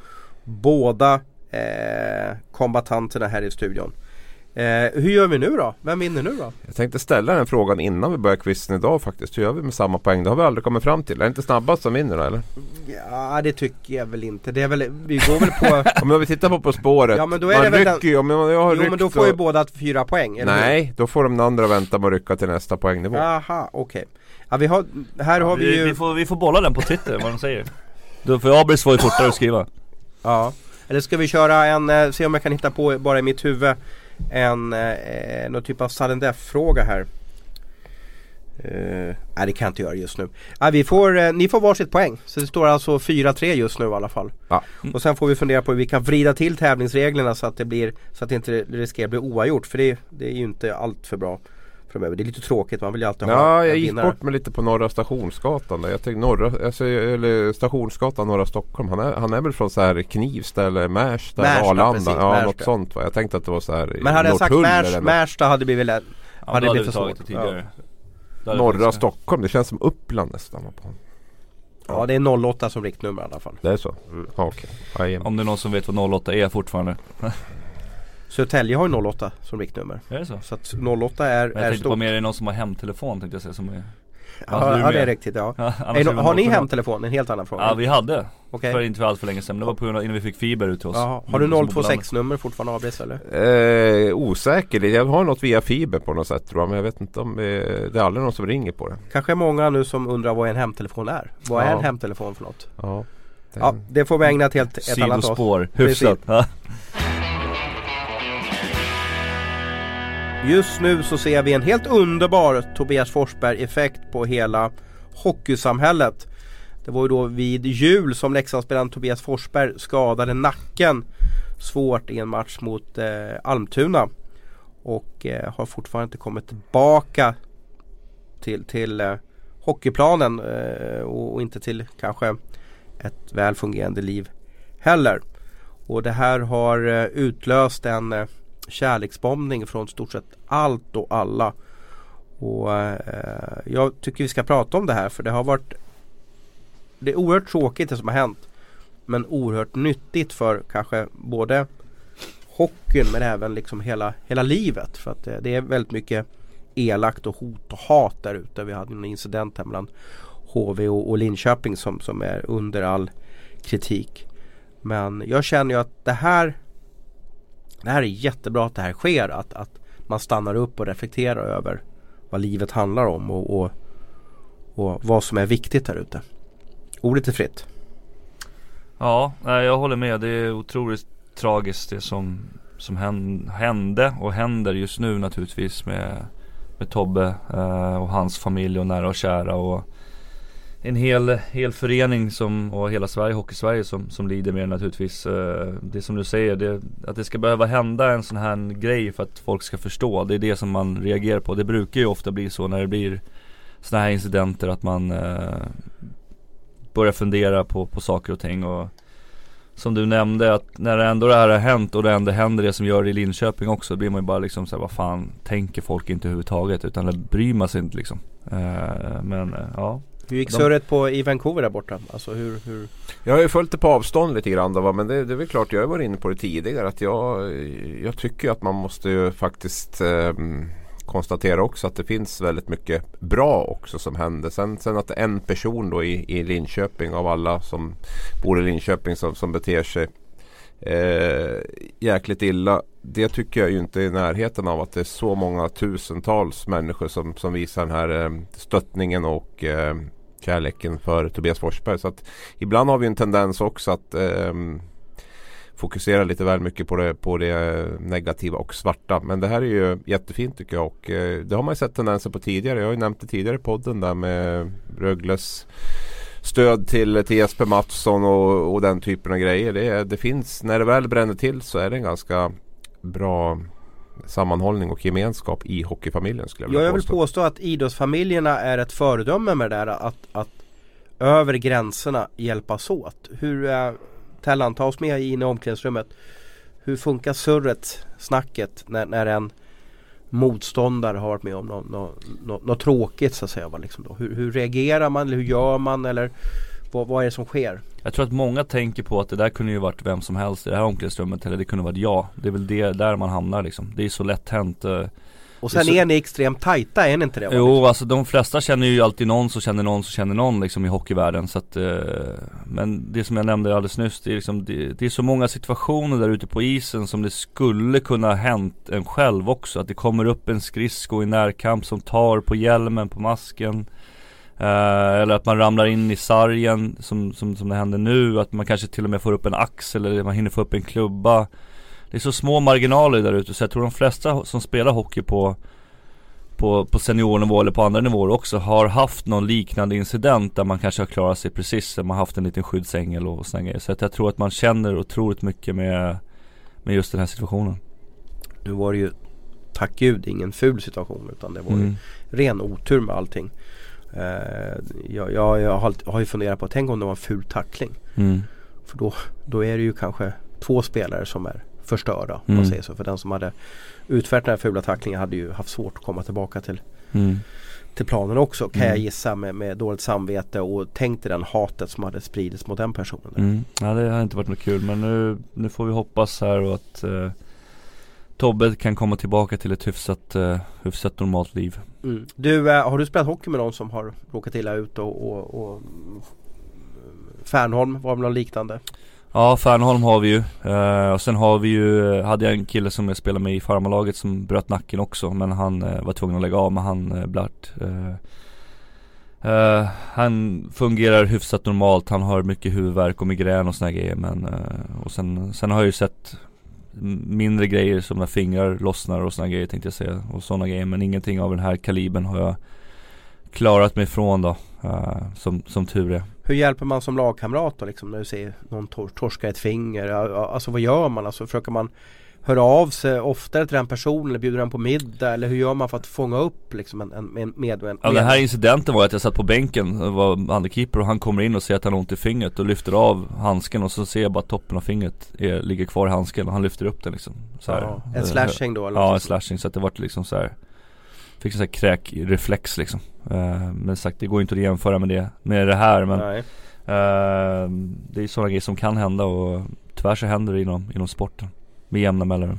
båda eh, kombatanterna här i studion. Eh, hur gör vi nu då? Vem vinner nu då? Jag tänkte ställa den frågan innan vi börjar quizen idag faktiskt. Hur gör vi med samma poäng? Det har vi aldrig kommit fram till. Är det inte snabbast som vinner då eller? Ja det tycker jag väl inte. Det är väl, vi går väl på Om vi tittar på På spåret. Ja, men då är man det väl den- rycker ju. Om jag jag har Jo men då får ju och- båda fyra poäng. eller hur? Nej, då får de andra vänta med att rycka till nästa poängnivå. Aha, okej. Ja, vi har, här har vi vi, ju... vi, får, vi får bolla den på Twitter, vad de säger. Då får Abris vara fortare att skriva. Ja. Eller ska vi köra en, eh, se om jag kan hitta på bara i mitt huvud en, eh, någon typ av sudden death fråga här. Eh, nej det kan jag inte göra just nu. Ja, vi får, eh, ni får varsitt poäng. Så det står alltså 4-3 just nu i alla fall. Ja. Och sen får vi fundera på hur vi kan vrida till tävlingsreglerna så att det blir Så att det inte riskerar att bli oavgjort. För det, det är ju inte allt för bra framöver. Det är lite tråkigt, man vill ju alltid ha Ja, jag gick vinnare. bort mig lite på Norra Stationsgatan där. Jag tänkte norra, alltså, eller Stationsgatan Norra Stockholm. Han är, han är väl från så här Knivsta eller Märsta Märsta, Arlanda. precis, ja, Märsta. något sånt va. Jag tänkte att det var så här i Men hade jag sagt Märsta. Märsta hade blivit lätt. Ja, Ja, hade för vi tagit svårt. tidigare. Hade Norra Stockholm, det känns som Uppland nästan. på- Ja det är 08 som riktnummer i alla fall. Det är så? Ja, Okej. Jajamän. Om det är någon som vet vad 08 är fortfarande. Södertälje har ju 08 som riktnummer. Är det så? Så att 08 är, Men jag är tänkte på stort. mer är någon som har hemtelefon tänkte jag säga som är Ja, du ja det är riktigt ja. Ja, Är, är no, det har ni 07. hemtelefon? En helt annan fråga. Ja vi hade, Okej. för inte för allt för länge sedan, det var på grund av innan vi fick fiber ut till oss Jaha. Har Mm, du som på landet. 026 nummer fortfarande Abris eller? Eh, osäker. Jag har något via fiber på något sätt tror jag. Men jag vet inte om eh, det är aldrig någon som ringer på det. Kanske är många nu som undrar vad en hemtelefon är. Vad är Ja. en hemtelefon för något? Ja. Det- Ja, det får vi ägna ett helt ett annat avsnitt. Sidospår, Precis. hyfsat Just nu så ser vi en helt underbar Tobias Forsberg-effekt på hela hockeysamhället. Det var ju då vid jul som Leksandsspelaren Tobias Forsberg skadade nacken svårt i en match mot eh, Almtuna. Och eh, har fortfarande inte kommit tillbaka till, till eh, hockeyplanen eh, och, och inte till kanske ett väl fungerande liv heller. Och det här har eh, utlöst en eh, kärleksbombning från stort sett allt och alla. Och eh, jag tycker vi ska prata om det här för det har varit Det är oerhört tråkigt det som har hänt. Men oerhört nyttigt för kanske både hockeyn men även liksom hela, hela livet. För att eh, det är väldigt mycket elakt och hot och hat där ute. Vi hade en incident här mellan HV och, och Linköping som, som är under all kritik. Men jag känner ju att det här det här är jättebra att det här sker. Att, att man stannar upp och reflekterar över vad livet handlar om och, och, och vad som är viktigt här ute. Ordet är fritt. Ja, jag håller med. Det är otroligt tragiskt det som, som hände och händer just nu naturligtvis med, med Tobbe eh, och hans familj och nära och kära och en hel, hel förening som, och hela Sverige, Hockeysverige som, som lider med det naturligtvis. Eh, det som du säger, det, att det ska behöva hända en sån här grej för att folk ska förstå. Det är det som man reagerar på. Det brukar ju ofta bli så när det blir såna här incidenter att man eh, börjar fundera på, på saker och ting. Och som du nämnde att när det ändå det här har hänt och det ändå händer det som gör det i Linköping också. Då blir man ju bara liksom såhär, vad fan tänker folk inte överhuvudtaget? Utan det bryr man sig inte liksom. Eh, men eh, ja. Hur gick surret på i Vancouver där borta? Alltså hur, hur... Jag har ju följt det på avstånd lite grann då, men det, det är väl klart, jag har varit inne på det tidigare att jag, jag tycker att man måste ju faktiskt eh, konstatera också att det finns väldigt mycket bra också som händer. Sen, sen att en person då i, i Linköping av alla som bor i Linköping som, som beter sig eh, jäkligt illa. Det tycker jag ju inte är i närheten av att det är så många tusentals människor som, som visar den här eh, stöttningen och eh, kärleken för Tobias Forsberg. Så att ibland har vi en tendens också att eh, fokusera lite väl mycket på det, på det negativa och svarta. Men det här är ju jättefint tycker jag och eh, det har man ju sett tendenser på tidigare. Jag har ju nämnt det tidigare i podden där med Rögles stöd till, till Jesper Mattsson och, och den typen av grejer. Det, det finns, när det väl bränner till så är det en ganska bra sammanhållning och gemenskap i hockeyfamiljen skulle jag vilja ja, Jag vill påstå att idrottsfamiljerna är ett föredöme med det där att, att över gränserna hjälpas åt. Hur, äh, Tellan, ta oss med in i omklädningsrummet. Hur funkar surret, snacket när, när en motståndare har varit med om något, något, något, något tråkigt så att säga. Liksom då. Hur, hur reagerar man eller hur gör man eller vad, vad är det som sker? Jag tror att många tänker på att det där kunde ju varit vem som helst i det här omklädningsrummet eller det kunde varit jag. Det är väl det där man hamnar liksom. Det är så lätt hänt. Eh, och sen så... är ni extremt tajta, är ni inte det? Jo, liksom? alltså de flesta känner ju alltid någon som känner någon som känner någon liksom i hockeyvärlden så att, eh, Men det som jag nämnde alldeles nyss, det är liksom, det, det, är så många situationer där ute på isen som det skulle kunna ha hänt en själv också. Att det kommer upp en skridsko i närkamp som tar på hjälmen, på masken Uh, eller att man ramlar in i sargen som, som, som det händer nu, att man kanske till och med får upp en axel eller man hinner få upp en klubba Det är så små marginaler där ute så jag tror de flesta som spelar hockey på på, på seniornivå eller på andra nivåer också har haft någon liknande incident där man kanske har klarat sig precis, man har haft en liten skyddsängel och sådana grejer. Så att jag tror att man känner otroligt mycket med, med just den här situationen. Nu var det ju tack gud ingen ful situation utan det var mm. ju ren otur med allting. Uh, jag, jag, jag, har, ju funderat på, tänk om det var en ful tackling. Mm. För då, då är det ju kanske två spelare som är förstörda. Om man mm. säger så. För den som hade utfört den här fula tacklingen hade ju haft svårt att komma tillbaka till mm. till planen också kan jag mm. gissa med, med dåligt samvete och tänk dig den hatet som hade spridits mot den personen. Mm. Ja det har inte varit något kul men nu, nu får vi hoppas här och att uh, Tobbe kan komma tillbaka till ett hyfsat, uh, hyfsat normalt liv. Mm. Du, uh, har du spelat hockey med någon som har råkat illa ut och, och, och Fernholm var det något liknande? Ja, Fernholm har vi ju. Uh, och sen har vi ju, hade jag en kille som jag spelade med i farmarlaget som bröt nacken också. Men han uh, var tvungen att lägga av med han uh, Blart. Uh, han fungerar hyfsat normalt, han har mycket huvudvärk och migrän och såna grejer men Och sen, sen har jag ju sett mindre grejer som när fingrar lossnar och sådana grejer tänkte jag säga och sådana grejer men ingenting av den här kalibern har jag klarat mig ifrån då uh, som, som tur är. Hur hjälper man som lagkamrat då liksom när du ser någon tor torska ett finger? Alltså vad gör man? Alltså försöker man höra av sig oftare till den personen eller bjuder den på middag eller hur gör man för att fånga upp liksom en, en, en medvän? Ja den här incidenten var att jag satt på bänken, och var underkeeper och han kommer in och säger att han har ont i fingret och lyfter av handsken och så ser jag bara toppen av fingret är, ligger kvar i handsken och han lyfter upp den liksom så här. Ja, En slashing då eller? Ja en slashing så att det vart liksom så här Fick en sån här kräkreflex liksom uh, Men sagt det går inte att jämföra med det, med det här men Nej. uh, Det är sådana grejer som kan hända och tyvärr så händer det inom, inom sporten Med jämna mellanrum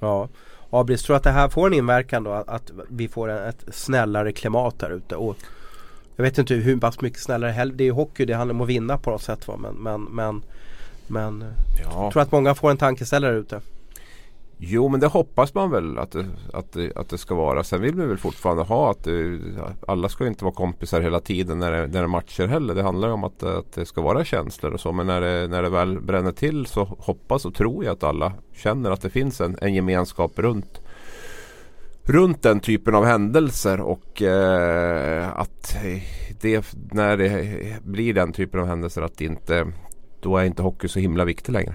Ja. Abris, tror att det här får en inverkan då? Att, vi får en, ett snällare klimat där ute? Och jag vet inte hur pass mycket snällare heller. Det är ju hockey, det handlar om att vinna på något sätt va? Men, men, men, men Ja. jag tror att många får en tankeställare ute. Jo men det hoppas man väl att det, att, det, att det ska vara. Sen vill vi väl fortfarande ha att det, alla ska ju inte vara kompisar hela tiden när det, när det är matcher heller. Det handlar ju om att, att det ska vara känslor och så. Men när det, när det väl bränner till så hoppas och tror jag att alla känner att det finns en, en gemenskap runt runt den typen av händelser och eh, att det, när det blir den typen av händelser att det inte då är inte hockey så himla viktig längre.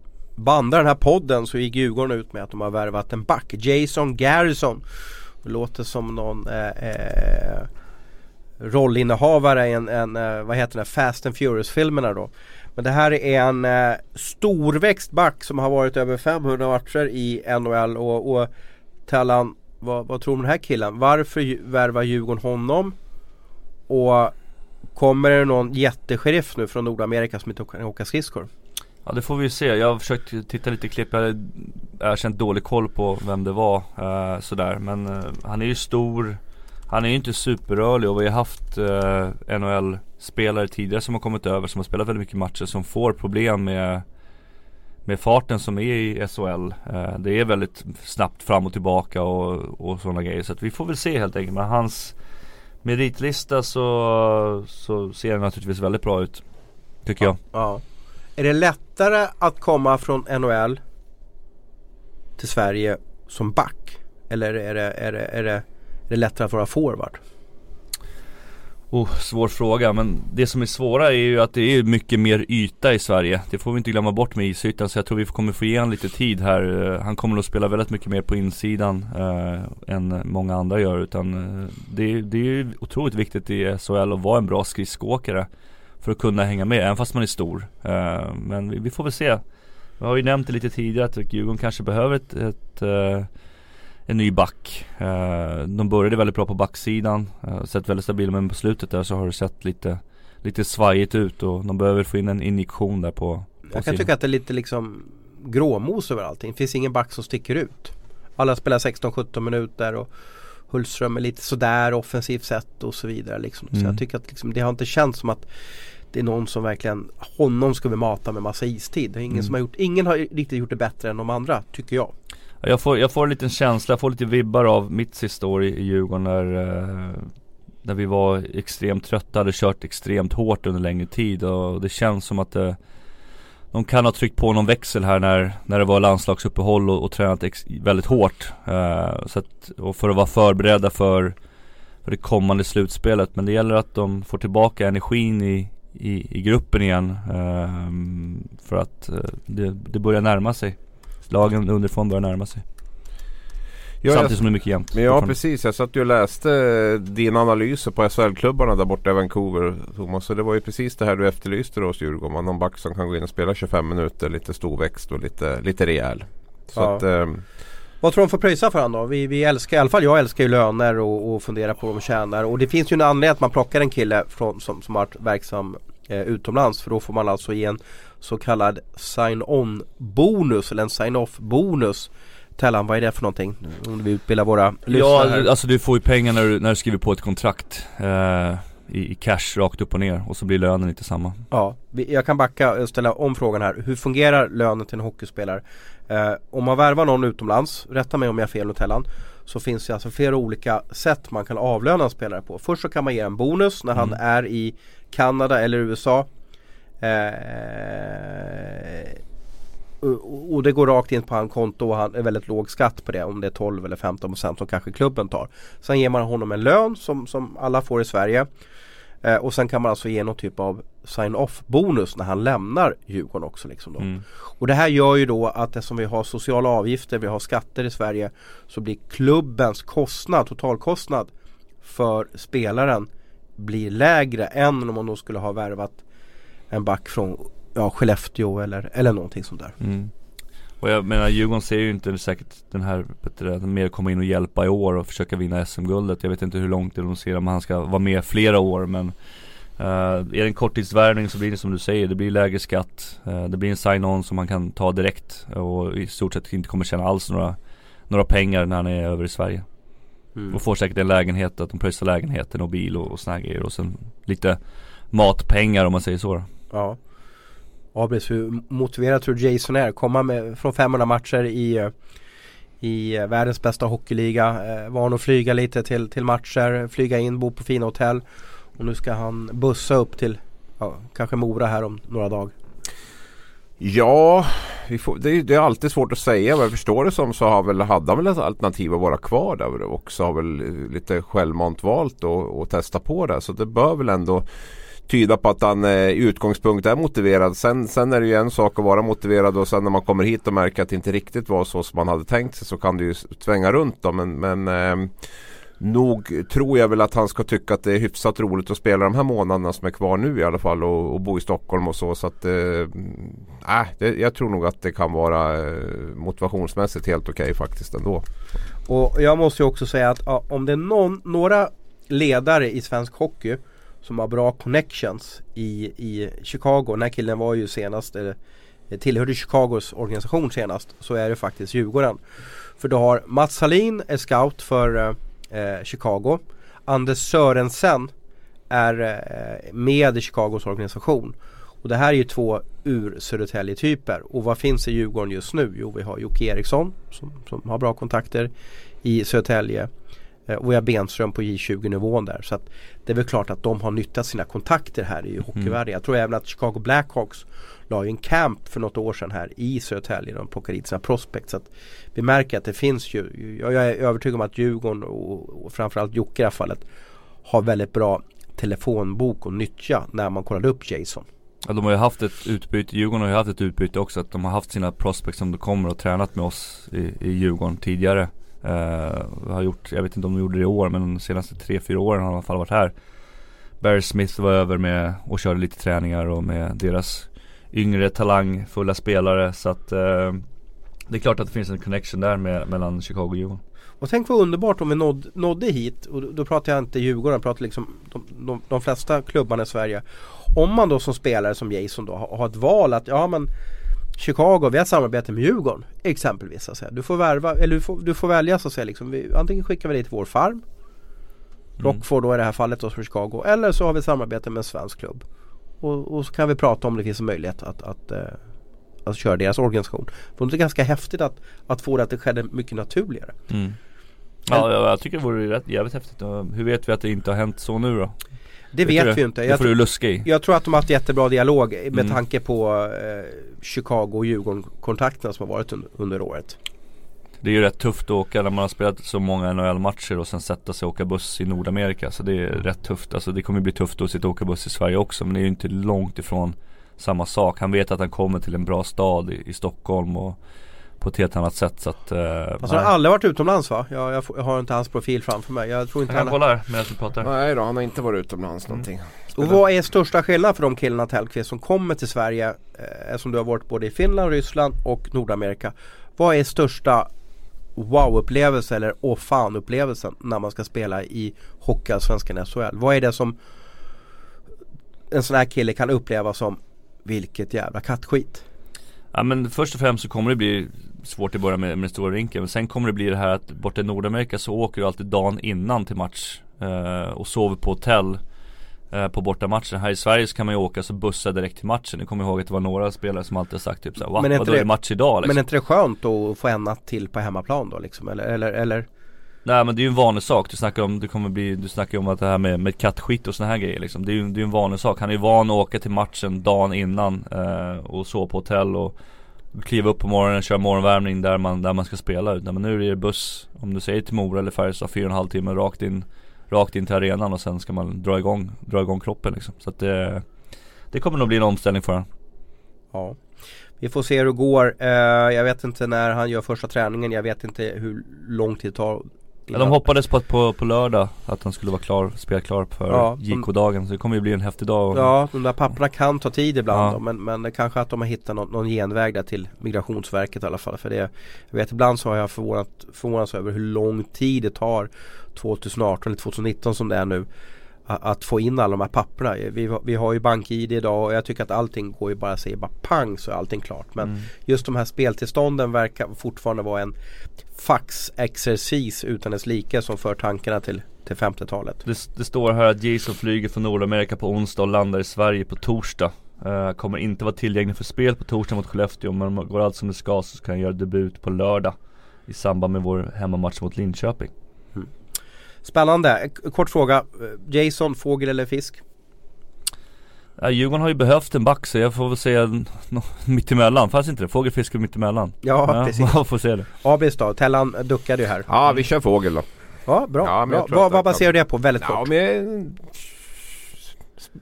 banda den här podden så gick Djurgården ut med att de har värvat en back. Jason Garrison. Det låter som någon eh, eh, rollinnehavare i en, en eh, vad heter det, Fast and Furious-filmerna då. Men det här är en eh, storväxt back som har varit över 500 matcher i NHL och, och Tellan, vad, vad tror du om den här killen? Varför värvar Djurgården honom? Och kommer det någon jättesheriff nu från Nordamerika som inte kan åka skridskor? Ja det får vi ju se. Jag har försökt titta lite klipp. Jag har erkänt dålig koll på vem det var eh, sådär. Men eh, han är ju stor. Han är ju inte superrörlig och vi har haft eh, NHL-spelare tidigare som har kommit över som har spelat väldigt mycket matcher som får problem med med farten som är i SHL. Eh, det är väldigt snabbt fram och tillbaka och, och sådana grejer. Så att vi får väl se helt enkelt. Men hans meritlista så, så ser det naturligtvis väldigt bra ut. Tycker jag. Ja. Är det lättare att komma från NHL till Sverige som back? Eller är det, är det, är det, är det lättare att vara forward? Oh, svår fråga men det som är svåra är ju att det är mycket mer yta i Sverige Det får vi inte glömma bort med ishyttan så jag tror vi kommer få ge honom lite tid här eh, Han kommer nog spela väldigt mycket mer på insidan eh, än många andra gör utan eh, det, det är ju otroligt viktigt i SHL att vara en bra skridskoåkare för att kunna hänga med, även fast man är stor eh, Men vi, vi får väl se Vi har ju nämnt det lite tidigare att Djurgården kanske behöver ett, ett eh, en ny back. Eh, de började väldigt bra på backsidan, sett väldigt stabila men på slutet där så har det sett lite Lite svajigt ut och de behöver få in en injektion där på, på Jag kan sidan. tycka att det är lite liksom gråmos över allting. Det finns ingen back som sticker ut. Alla spelar 16-17 minuter och Hultström är lite sådär offensivt sett och så vidare. Liksom. Så Mm. jag tycker att liksom, det har inte känts som att det är någon som verkligen, honom ska vi mata med massa istid. Det är ingen, Mm. som har gjort, ingen har riktigt gjort det bättre än de andra, tycker jag. Ja, Jag får, jag får en liten känsla, jag får lite vibbar av mitt sista år i, i Djurgården när, eh, när vi var extremt trötta, hade kört extremt hårt under längre tid och det känns som att det, de kan ha tryckt på någon växel här när, när det var landslagsuppehåll och, och tränat ex, väldigt hårt. Uh, så att, och för att vara förberedda för, för det kommande slutspelet. Men det gäller att de får tillbaka energin i, i, i gruppen igen. Uh, för att uh, det, det börjar närma sig. Lagen underifrån börjar närma sig. Ja, Samtidigt jag, som det är mycket jämnt. men ja precis, jag satt ju och läste dina analyser på SHL-klubbarna där borta i Vancouver Thomas. Så det var ju precis det här du efterlyste då hos Djurgården. Någon back som kan gå in och spela 25 minuter, lite storväxt och lite, lite rejäl. Så Ja. att, ehm, Vad tror du de får pröjsa för han då? Vi, vi älskar, i alla fall jag älskar ju löner och, och fundera på vad de tjänar. Och det finns ju en anledning att man plockar en kille från, som, som har varit verksam eh, utomlands. För då får man alltså ge en så kallad sign-on bonus eller en sign-off bonus. Tellan, vad är det för någonting? Om vi utbildar våra lyssnare Ja, alltså du får ju pengar när du, när du skriver på ett kontrakt eh, i, i cash rakt upp och ner och så blir lönen inte samma. Ja, vi- jag kan backa och ställa om frågan här. Hur fungerar lönen till en hockeyspelare? Eh, om man värvar någon utomlands, rätta mig om jag har fel nu Tellan, så finns det alltså flera olika sätt man kan avlöna en spelare på. Först så kan man ge en bonus när han är i Kanada eller USA. Eh, och det går rakt in på hans konto och han är väldigt låg skatt på det om det är 12 eller 15 procent som kanske klubben tar. Sen ger man honom en lön som, som alla får i Sverige. Eh, och sen kan man alltså ge någon typ av sign-off bonus när han lämnar Djurgården också. Liksom. Mm. Och det här gör ju då att eftersom vi har sociala avgifter, vi har skatter i Sverige så blir klubbens kostnad, totalkostnad för spelaren blir lägre än om man då skulle ha värvat en back från ja, Skellefteå eller, eller någonting sånt där. Mm. Och jag menar Djurgården ser ju inte säkert den här, att mer komma in och hjälpa i år och försöka vinna SM-guldet. Jag vet inte hur långt de ser om han ska vara med flera år men eh, är det en korttidsvärvning så blir det som du säger, det blir lägre skatt. eh, det blir en sign-on som man kan ta direkt och i stort sett inte kommer tjäna alls några, några pengar när han är över i Sverige. Mm. Och får säkert en lägenhet, att de pröjsar lägenheten och bil och, och såna grejer och sen lite matpengar om man säger så då. Ja. Abris, hur motiverad tror du Jason är? Komma med, från 500 matcher i, eh, i eh, världens bästa hockeyliga. Eh, van att flyga lite till, till matcher, flyga in, bo på fina hotell. Och nu ska han bussa upp till ja, kanske Mora här om några dagar. Ja, vi får, det, är, det är alltid svårt att säga. Men jag förstår det som så har väl, hade han väl ett alternativ att vara kvar där och också har väl eh, lite självmant valt att testa på det. Så det bör väl ändå tyda på att han eh, i utgångspunkt är motiverad. Sen, sen är det ju en sak att vara motiverad och sen när man kommer hit och märker att det inte riktigt var så som man hade tänkt sig så kan det ju svänga runt då. Men, men eh, Nog tror jag väl att han ska tycka att det är hyfsat roligt att spela de här månaderna som är kvar nu i alla fall och, och bo i Stockholm och så. Så att eh, äh, det, jag tror nog att det kan vara eh, motivationsmässigt helt okej faktiskt ändå. Och jag måste ju också säga att ja, om det är någon, några ledare i svensk hockey som har bra connections i, i Chicago. Den här killen var ju senast, eller eh, tillhörde Chicagos organisation senast. Så är det faktiskt Djurgården. För du har Mats Salin är scout för eh, eh, Chicago. Anders Sörensen är eh, med i Chicagos organisation. Och det här är ju två ur Södertälje typer. Och vad finns i Djurgården just nu? Jo vi har Jocke Eriksson som, som har bra kontakter i Södertälje. Eh, och vi har Benström på J20 nivån där. Så att det är väl klart att de har nyttjat sina kontakter här i hockeyvärlden. Jag tror även att Chicago Blackhawks la ju en camp för något år sedan här i Södertälje. De plockade dit sina prospects. Så vi märker att det finns ju. Jag är övertygad om att Djurgården och, och framförallt Jocke i det här fallet har väldigt bra telefonbok att nyttja när man kollade upp Jason. Ja de har ju haft ett utbyte, Djurgården har ju haft ett utbyte också att de har haft sina prospects som kommer och tränat med oss i, i Djurgården tidigare. Uh, har gjort, jag vet inte om de gjorde det i år men de senaste 3-4 åren har de i alla fall varit här. Barry Smith var över med och körde lite träningar och med deras yngre talangfulla spelare så att uh, det är klart att det finns en connection där med, mellan Chicago och Djurgården. Och tänk vad underbart om vi nådde, nådde hit och då, pratar jag inte Djurgården, jag pratar liksom de, de, de flesta klubbarna i Sverige. Om man då som spelare som Jason då har, har ett val att ja men Chicago, vi har samarbete med Djurgården exempelvis. Så att säga. Du får värva, eller du får, du får välja så att säga. Liksom. Vi, antingen skickar vi dit vår farm Rockford då i det här fallet då från Chicago. Eller så har vi samarbete med en svensk klubb. Och, och så kan vi prata om det finns en möjlighet att, att, att, att köra deras organisation. För det är ganska häftigt att, att få det att det skedde mycket naturligare. Mm. Ja, jag, jag tycker det vore rätt, jävligt häftigt. Hur vet vi att det inte har hänt så nu då? Det vet, vet vi ju inte. Det får du luska i. Jag tror att de har haft jättebra dialog med Mm. tanke på eh, Chicago och Djurgården kontakterna som har varit un, under året. Det är ju rätt tufft att åka när man har spelat så många NHL-matcher och sen sätta sig och åka buss i Nordamerika. Så det är rätt tufft. Alltså det kommer bli tufft att sitta och åka buss i Sverige också. Men det är ju inte långt ifrån samma sak. Han vet att han kommer till en bra stad i, i Stockholm och på ett helt annat sätt så att eh, Alltså han har aldrig varit utomlands va? Jag, jag, jag har inte hans profil framför mig. Jag tror inte Jag kan han... kolla här medan du pratar Nej då, han har inte varit utomlands någonting. Och vad är största skillnaden för de killarna Tellqvist som kommer till Sverige? Eh, som du har varit både i Finland, Ryssland och Nordamerika. Vad är största wow-upplevelse eller åh fan-upplevelsen när man ska spela i Hockeyallsvenskan SHL? Vad är det som en sån här kille kan uppleva som vilket jävla kattskit? Ja men först och främst så kommer det bli svårt i början med, med den stora rinken. Men sen kommer det bli det här att borta i Nordamerika så åker du alltid dagen innan till match. Eh, och sover på hotell eh, på bortamatchen. Här i Sverige så kan man ju åka så bussa direkt till matchen. Jag kommer ihåg att det var några spelare som alltid har sagt typ såhär, va? Men är Vadå är det- match idag liksom? Men är inte det skönt att få en natt till på hemmaplan då liksom? Eller, eller, eller? Nej men det är ju en vanlig sak. Du snackar om, det kommer bli, du snackar om att det här med, med kattskit och såna här grejer liksom. Det är ju det är en vanlig sak. Han är ju van att åka till matchen dagen innan eh, och sova på hotell och kliva upp på morgonen, köra morgonvärmning där man, där man ska spela. Utan, men nu är det buss, om du säger till Mora eller Färjestad, fyra och en halv timme rakt in Rakt in till arenan och sen ska man dra igång, dra igång kroppen liksom. Så att det Det kommer nog bli en omställning för honom. Ja. Vi får se hur det går. Eh, jag vet inte när han gör första träningen. Jag vet inte hur lång tid det tar. Ja, de hoppades på att på, på lördag att han skulle vara klar, spelklar för Ja, JK-dagen. Så det kommer ju bli en häftig dag. Ja, de där papperna kan ta tid ibland Ja. då, men, men kanske att de har hittat någon, någon genväg där till Migrationsverket i alla fall. För det, jag vet ibland så har jag förvånat, förvånats över hur lång tid det tar 2018 eller 2019 som det är nu att få in alla de här papperna. Vi, har- vi har ju BankID idag och jag tycker att allting går ju bara att säga bara pang så är allting klart. Men Mm. just de här speltillstånden verkar fortfarande vara en faxexercis utan dess like som för tankarna till, till 50-talet. Det, det står här att Jason flyger från Nordamerika på onsdag och landar i Sverige på torsdag. Eh, kommer inte vara tillgänglig för spel på torsdag mot Skellefteå men går allt som det ska så ska han göra debut på lördag. I samband med vår hemmamatch mot Linköping. Spännande. Kort fråga. Jason, fågel eller fisk? Ja, Djurgården har ju behövt en back så jag får väl säga mittemellan. Fanns inte det? Fågel, fisk och mittemellan. Ja, precis. Man får se det. Abis då? Tellan duckade ju här. Ja, vi kör fågel då. Ja, bra. Ja, men bra. Vad, vad baserar du det på? Väldigt Ja, kort. med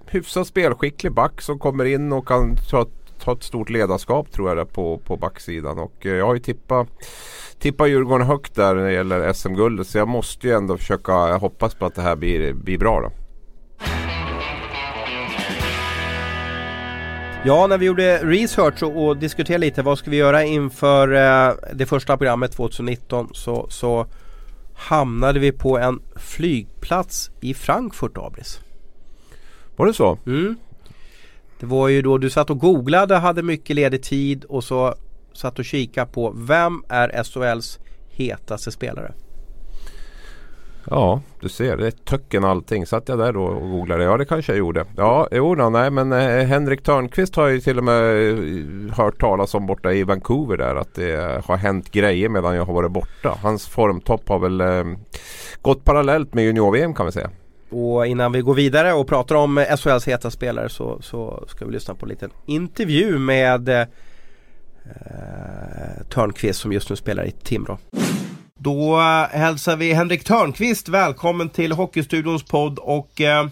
hyfsat spelskicklig back som kommer in och kan ta, ta ett stort ledarskap tror jag där på, på backsidan. Och eh, jag har ju tippat tippa Djurgården högt där när det gäller SM-guldet. Så jag måste ju ändå försöka jag hoppas på att det här blir, blir bra då. Ja, när vi gjorde research och, och diskuterade lite vad ska vi göra inför eh, det första programmet 2019 så, så hamnade vi på en flygplats i Frankfurt, Abris. Var det så? Mm. Det var ju då du satt och googlade, hade mycket ledig tid och så satt och kikade på vem är SHLs hetaste spelare? Ja, du ser. Det är töcken allting. Satt jag där då och googlade? Ja, det kanske jag gjorde. Ja, jo då, nej men eh, Henrik Törnqvist har ju till och med eh, hört talas om borta i Vancouver där att det eh, har hänt grejer medan jag har varit borta. Hans formtopp har väl eh, gått parallellt med junior-VM kan vi säga. Och innan vi går vidare och pratar om SHLs heta spelare så, så ska vi lyssna på en liten intervju med eh, Törnqvist som just nu spelar i Timrå. Då eh, hälsar vi Henrik Törnqvist välkommen till Hockeystudions podd och eh,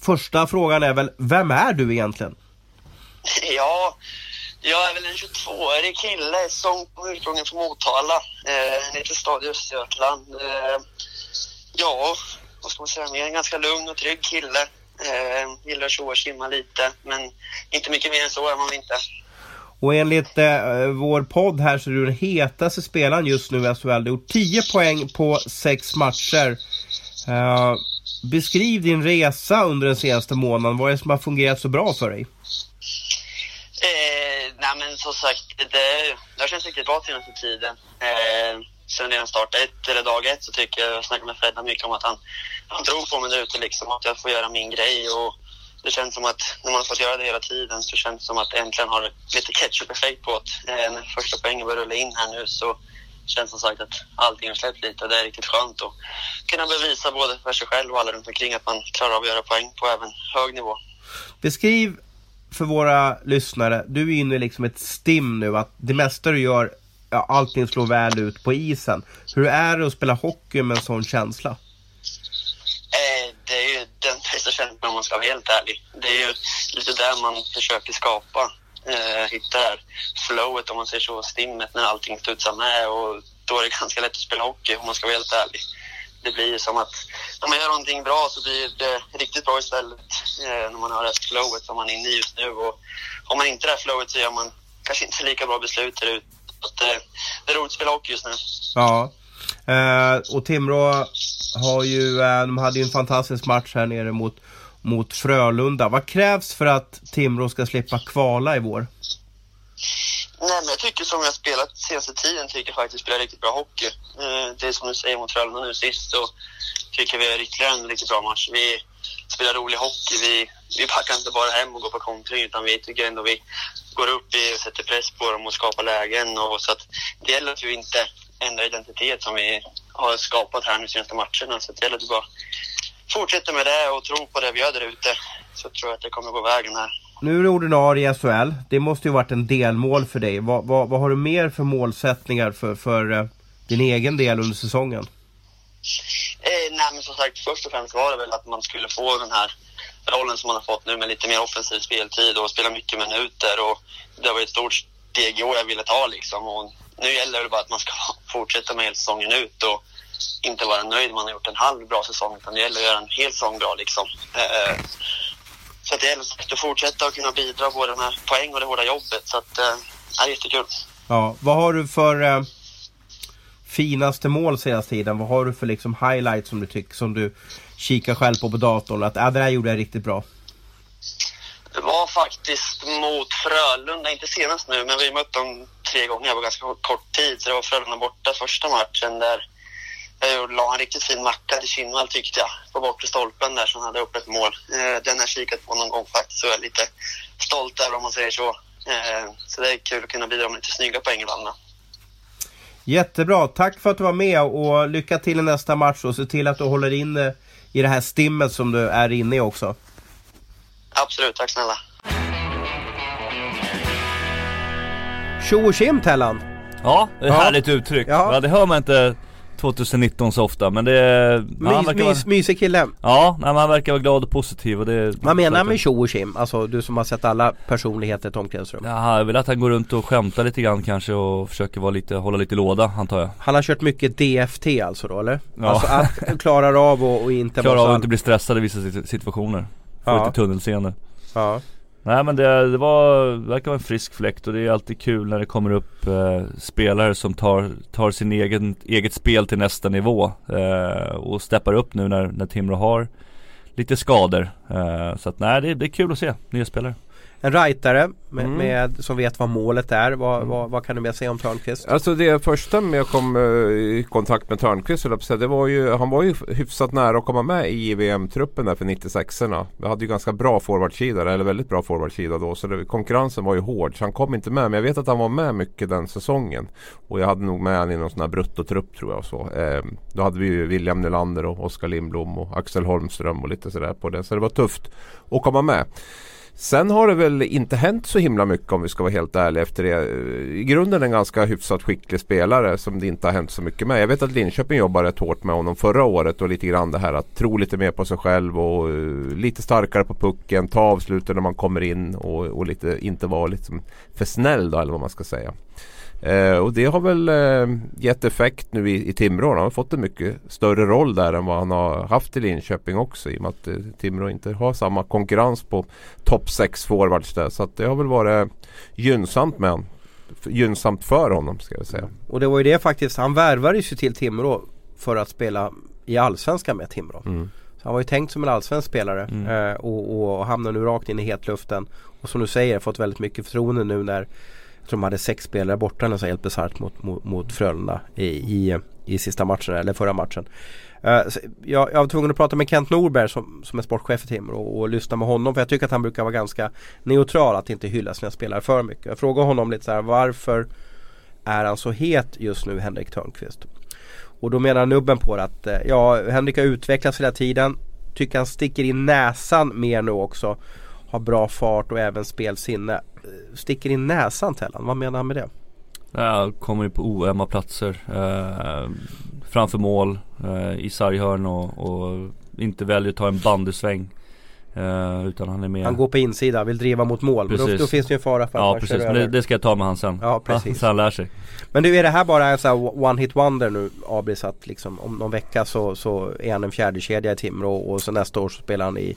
första frågan är väl, vem är du egentligen? Ja, jag är väl en 22-årig kille som kommer ursprungligen från Motala, eh, en liten stad i Östergötland. Eh, ja, vad ska man säga mer? En ganska lugn och trygg kille. Eh, gillar att tjoa och simma lite, men inte mycket mer än så är man inte. Och enligt eh, vår podd här så är du den hetaste spelaren just nu i SHL. Du har gjort 10 poäng på 6 matcher. Eh, beskriv din resa under den senaste månaden. Vad är det som har fungerat så bra för dig? Eh, nej men som sagt, det, det har känts riktigt bra senaste tiden. Eh, sen redan start ett, eller dag ett, så tycker jag, jag snackar med Fredda mycket om att han, han tror på mig där ute liksom, att jag får göra min grej. Och det känns som att när man har fått göra det hela tiden så känns det som att äntligen har lite ketchup-effekt på det. Eh, när första poängen börjar rulla in här nu så känns som sagt att allting har släppt lite och det är riktigt skönt att kunna bevisa både för sig själv och alla runt omkring att man klarar av att göra poäng på även hög nivå. Beskriv för våra lyssnare, du är inne i liksom ett stim nu att det mesta du gör, allting slår väl ut på isen. Hur är det att spela hockey med en sån känsla? Eh, det är ju den bästa känslan om man ska vara helt ärlig. Det är ju lite där man försöker skapa. eh, hitta det här flowet om man säger så, stimmet när allting studsar med och då är det ganska lätt att spela hockey om man ska vara helt ärlig. Det blir som att när man gör någonting bra så blir det riktigt bra istället eh, när man har det här flowet som man är inne i just nu och har man inte det här flowet så gör man kanske inte lika bra beslut där. Så eh, det är roligt att spela hockey just nu. Ja. Eh, och Timrå har ju, eh, de hade ju en fantastisk match här nere mot, mot Frölunda. Vad krävs för att Timrå ska slippa kvala i vår? Nej, men jag tycker som jag spelat senaste tiden tycker jag faktiskt spelar riktigt bra hockey. Eh, det är som du säger mot Frölunda nu sist så tycker vi är ytterligare en riktigt bra match. Vi spelar rolig hockey. Vi, vi packar inte bara hem och går på kontring utan vi tycker ändå vi går upp och sätter press på dem och skapar lägen. Och så att det gäller att vi inte ändrar identitet som vi har skapat här nu senaste matcherna. Så det gäller att vi bara fortsätter med det och tror på det vi gör där ute. Så tror jag att det kommer gå vägen här. Nu är du ordinarie i SHL. Det måste ju varit en delmål för dig. Vad, vad, vad har du mer för målsättningar för, för uh, din egen del under säsongen? Eh, nej, men som sagt, först och främst var det väl att man skulle få den här rollen som man har fått nu med lite mer offensiv speltid och spela mycket minuter. Och det var ett stort steg i år jag ville ta liksom. Och nu gäller det bara att man ska fortsätta med hela säsongen ut och inte vara nöjd man har gjort en halv bra säsong utan det gäller att göra en hel säsong bra liksom. Eh, eh, så att det gäller att fortsätta och kunna bidra både med poäng och det hårda jobbet. Så att, eh, det är jättekul. Ja, vad har du för eh, finaste mål senaste tiden? Vad har du för liksom highlights som du tycker, som du kikar själv på på datorn? Att äh, det där gjorde jag riktigt bra. Det var faktiskt mot Frölunda, inte senast nu, men vi mötte dem tre gånger på ganska kort tid. Så det var Frölunda borta första matchen där jag la en riktigt fin macka till Kinnvall tyckte jag, på bortre stolpen där som hade upp ett mål. Eh, den har jag kikat på någon gång faktiskt så jag är lite stolt över om man säger så. Eh, så det är kul att kunna bidra med lite snygga poäng ibland. Jättebra, tack för att du var med och lycka till i nästa match och se till att du håller in i det här stimmet som du är inne i också. Absolut, tack snälla. Tjo och tjim Tellan! Ja, ett Ja. härligt uttryck. Ja. Ja. det hör man inte 2019 så ofta men det... Mys, verkar mys, mysig kille. ja, nej, men han verkar vara glad och positiv och det... Vad menar han med tjo och tjim? Alltså du som har sett alla personligheter i ett omklädningsrum. Ja, jag vill att han går runt och skämtar lite grann kanske och försöker vara lite, hålla lite låda antar jag. Han har kört mycket DFT alltså då eller? Ja. Alltså att klarar av och, och inte Klarar av att inte bli stressad i vissa sit- situationer. Får Ja. lite tunnelseende. Ja. Nej men det, det var, verkar vara en frisk fläkt och det är alltid kul när det kommer upp eh, spelare som tar, tar sin egen, eget spel till nästa nivå eh, och steppar upp nu när, när Timrå har lite skador. Eh, så att nej det, det är kul att se nya spelare. En rightare med, Mm. med, som vet vad målet är. Vad, vad, vad kan du mer säga om Törnqvist? Alltså det första med jag kom eh, i kontakt med Törnqvist jag det var ju, han var ju hyfsat nära att komma med i VM-truppen där för 96orna. Vi hade ju ganska bra forwardsida, eller väldigt bra forwardsida då. Så det, konkurrensen var ju hård så han kom inte med. Men jag vet att han var med mycket den säsongen. Och jag hade nog med honom i någon sån här bruttotrupp tror jag. Så. Eh, då hade vi ju William Nylander och Oskar Lindblom och Axel Holmström och lite sådär på det. Så det var tufft att komma med. Sen har det väl inte hänt så himla mycket om vi ska vara helt ärliga efter det. I grunden en ganska hyfsat skicklig spelare som det inte har hänt så mycket med. Jag vet att Linköping jobbade rätt hårt med honom förra året och lite grann det här att tro lite mer på sig själv och eh, lite starkare på pucken, ta avsluten när man kommer in och, och lite, inte vara liksom för snäll då eller vad man ska säga. Eh, och det har väl eh, gett effekt nu i, i Timrå. Han har fått en mycket större roll där än vad han har haft i Linköping också i och med att eh, Timrå inte har samma konkurrens på topp 6 forwards där. Så att det har väl varit gynnsamt med honom. Gynnsamt för honom ska jag säga. Och det var ju det faktiskt, han värvades ju till Timrå för att spela i Allsvenskan med Timrå. Mm. Han var ju tänkt som en allsvensk spelare Mm. eh, och, och hamnar nu rakt in i hetluften. Och som du säger, fått väldigt mycket förtroende nu när jag tror de hade sex spelare borta när så helt bisarrt mot, mot, mot Frölunda i, i, i sista matchen eller förra matchen. Eh, så jag, jag var tvungen att prata med Kent Norberg som, som är sportchef i Timrå och, och lyssna med honom för jag tycker att han brukar vara ganska neutral att inte hylla sina spelare för mycket. Jag frågade honom lite så här varför är han så het just nu Henrik Törnqvist? Och då menar nubben på det att eh, ja, Henrik har utvecklats hela tiden. Tycker han sticker in näsan mer nu också. Har bra fart och även spelsinne. Eh, Sticker in näsan Tellan, vad menar han med det? Ja, kommer på oömma platser. Eh, framför mål, eh, i sarghörn och, och inte väljer att ta en bandysväng. Uh, utan han är med Han går på insida, vill driva mot mål. Men då, då finns det ju en fara för att Ja man precis, kör men det, det ska jag ta med han sen. Ja, precis. så han lär sig. Men du är det här bara en sån här one hit wonder nu Abris att liksom om någon vecka så, så är han en fjärde kedja i Timrå och så nästa år så spelar han i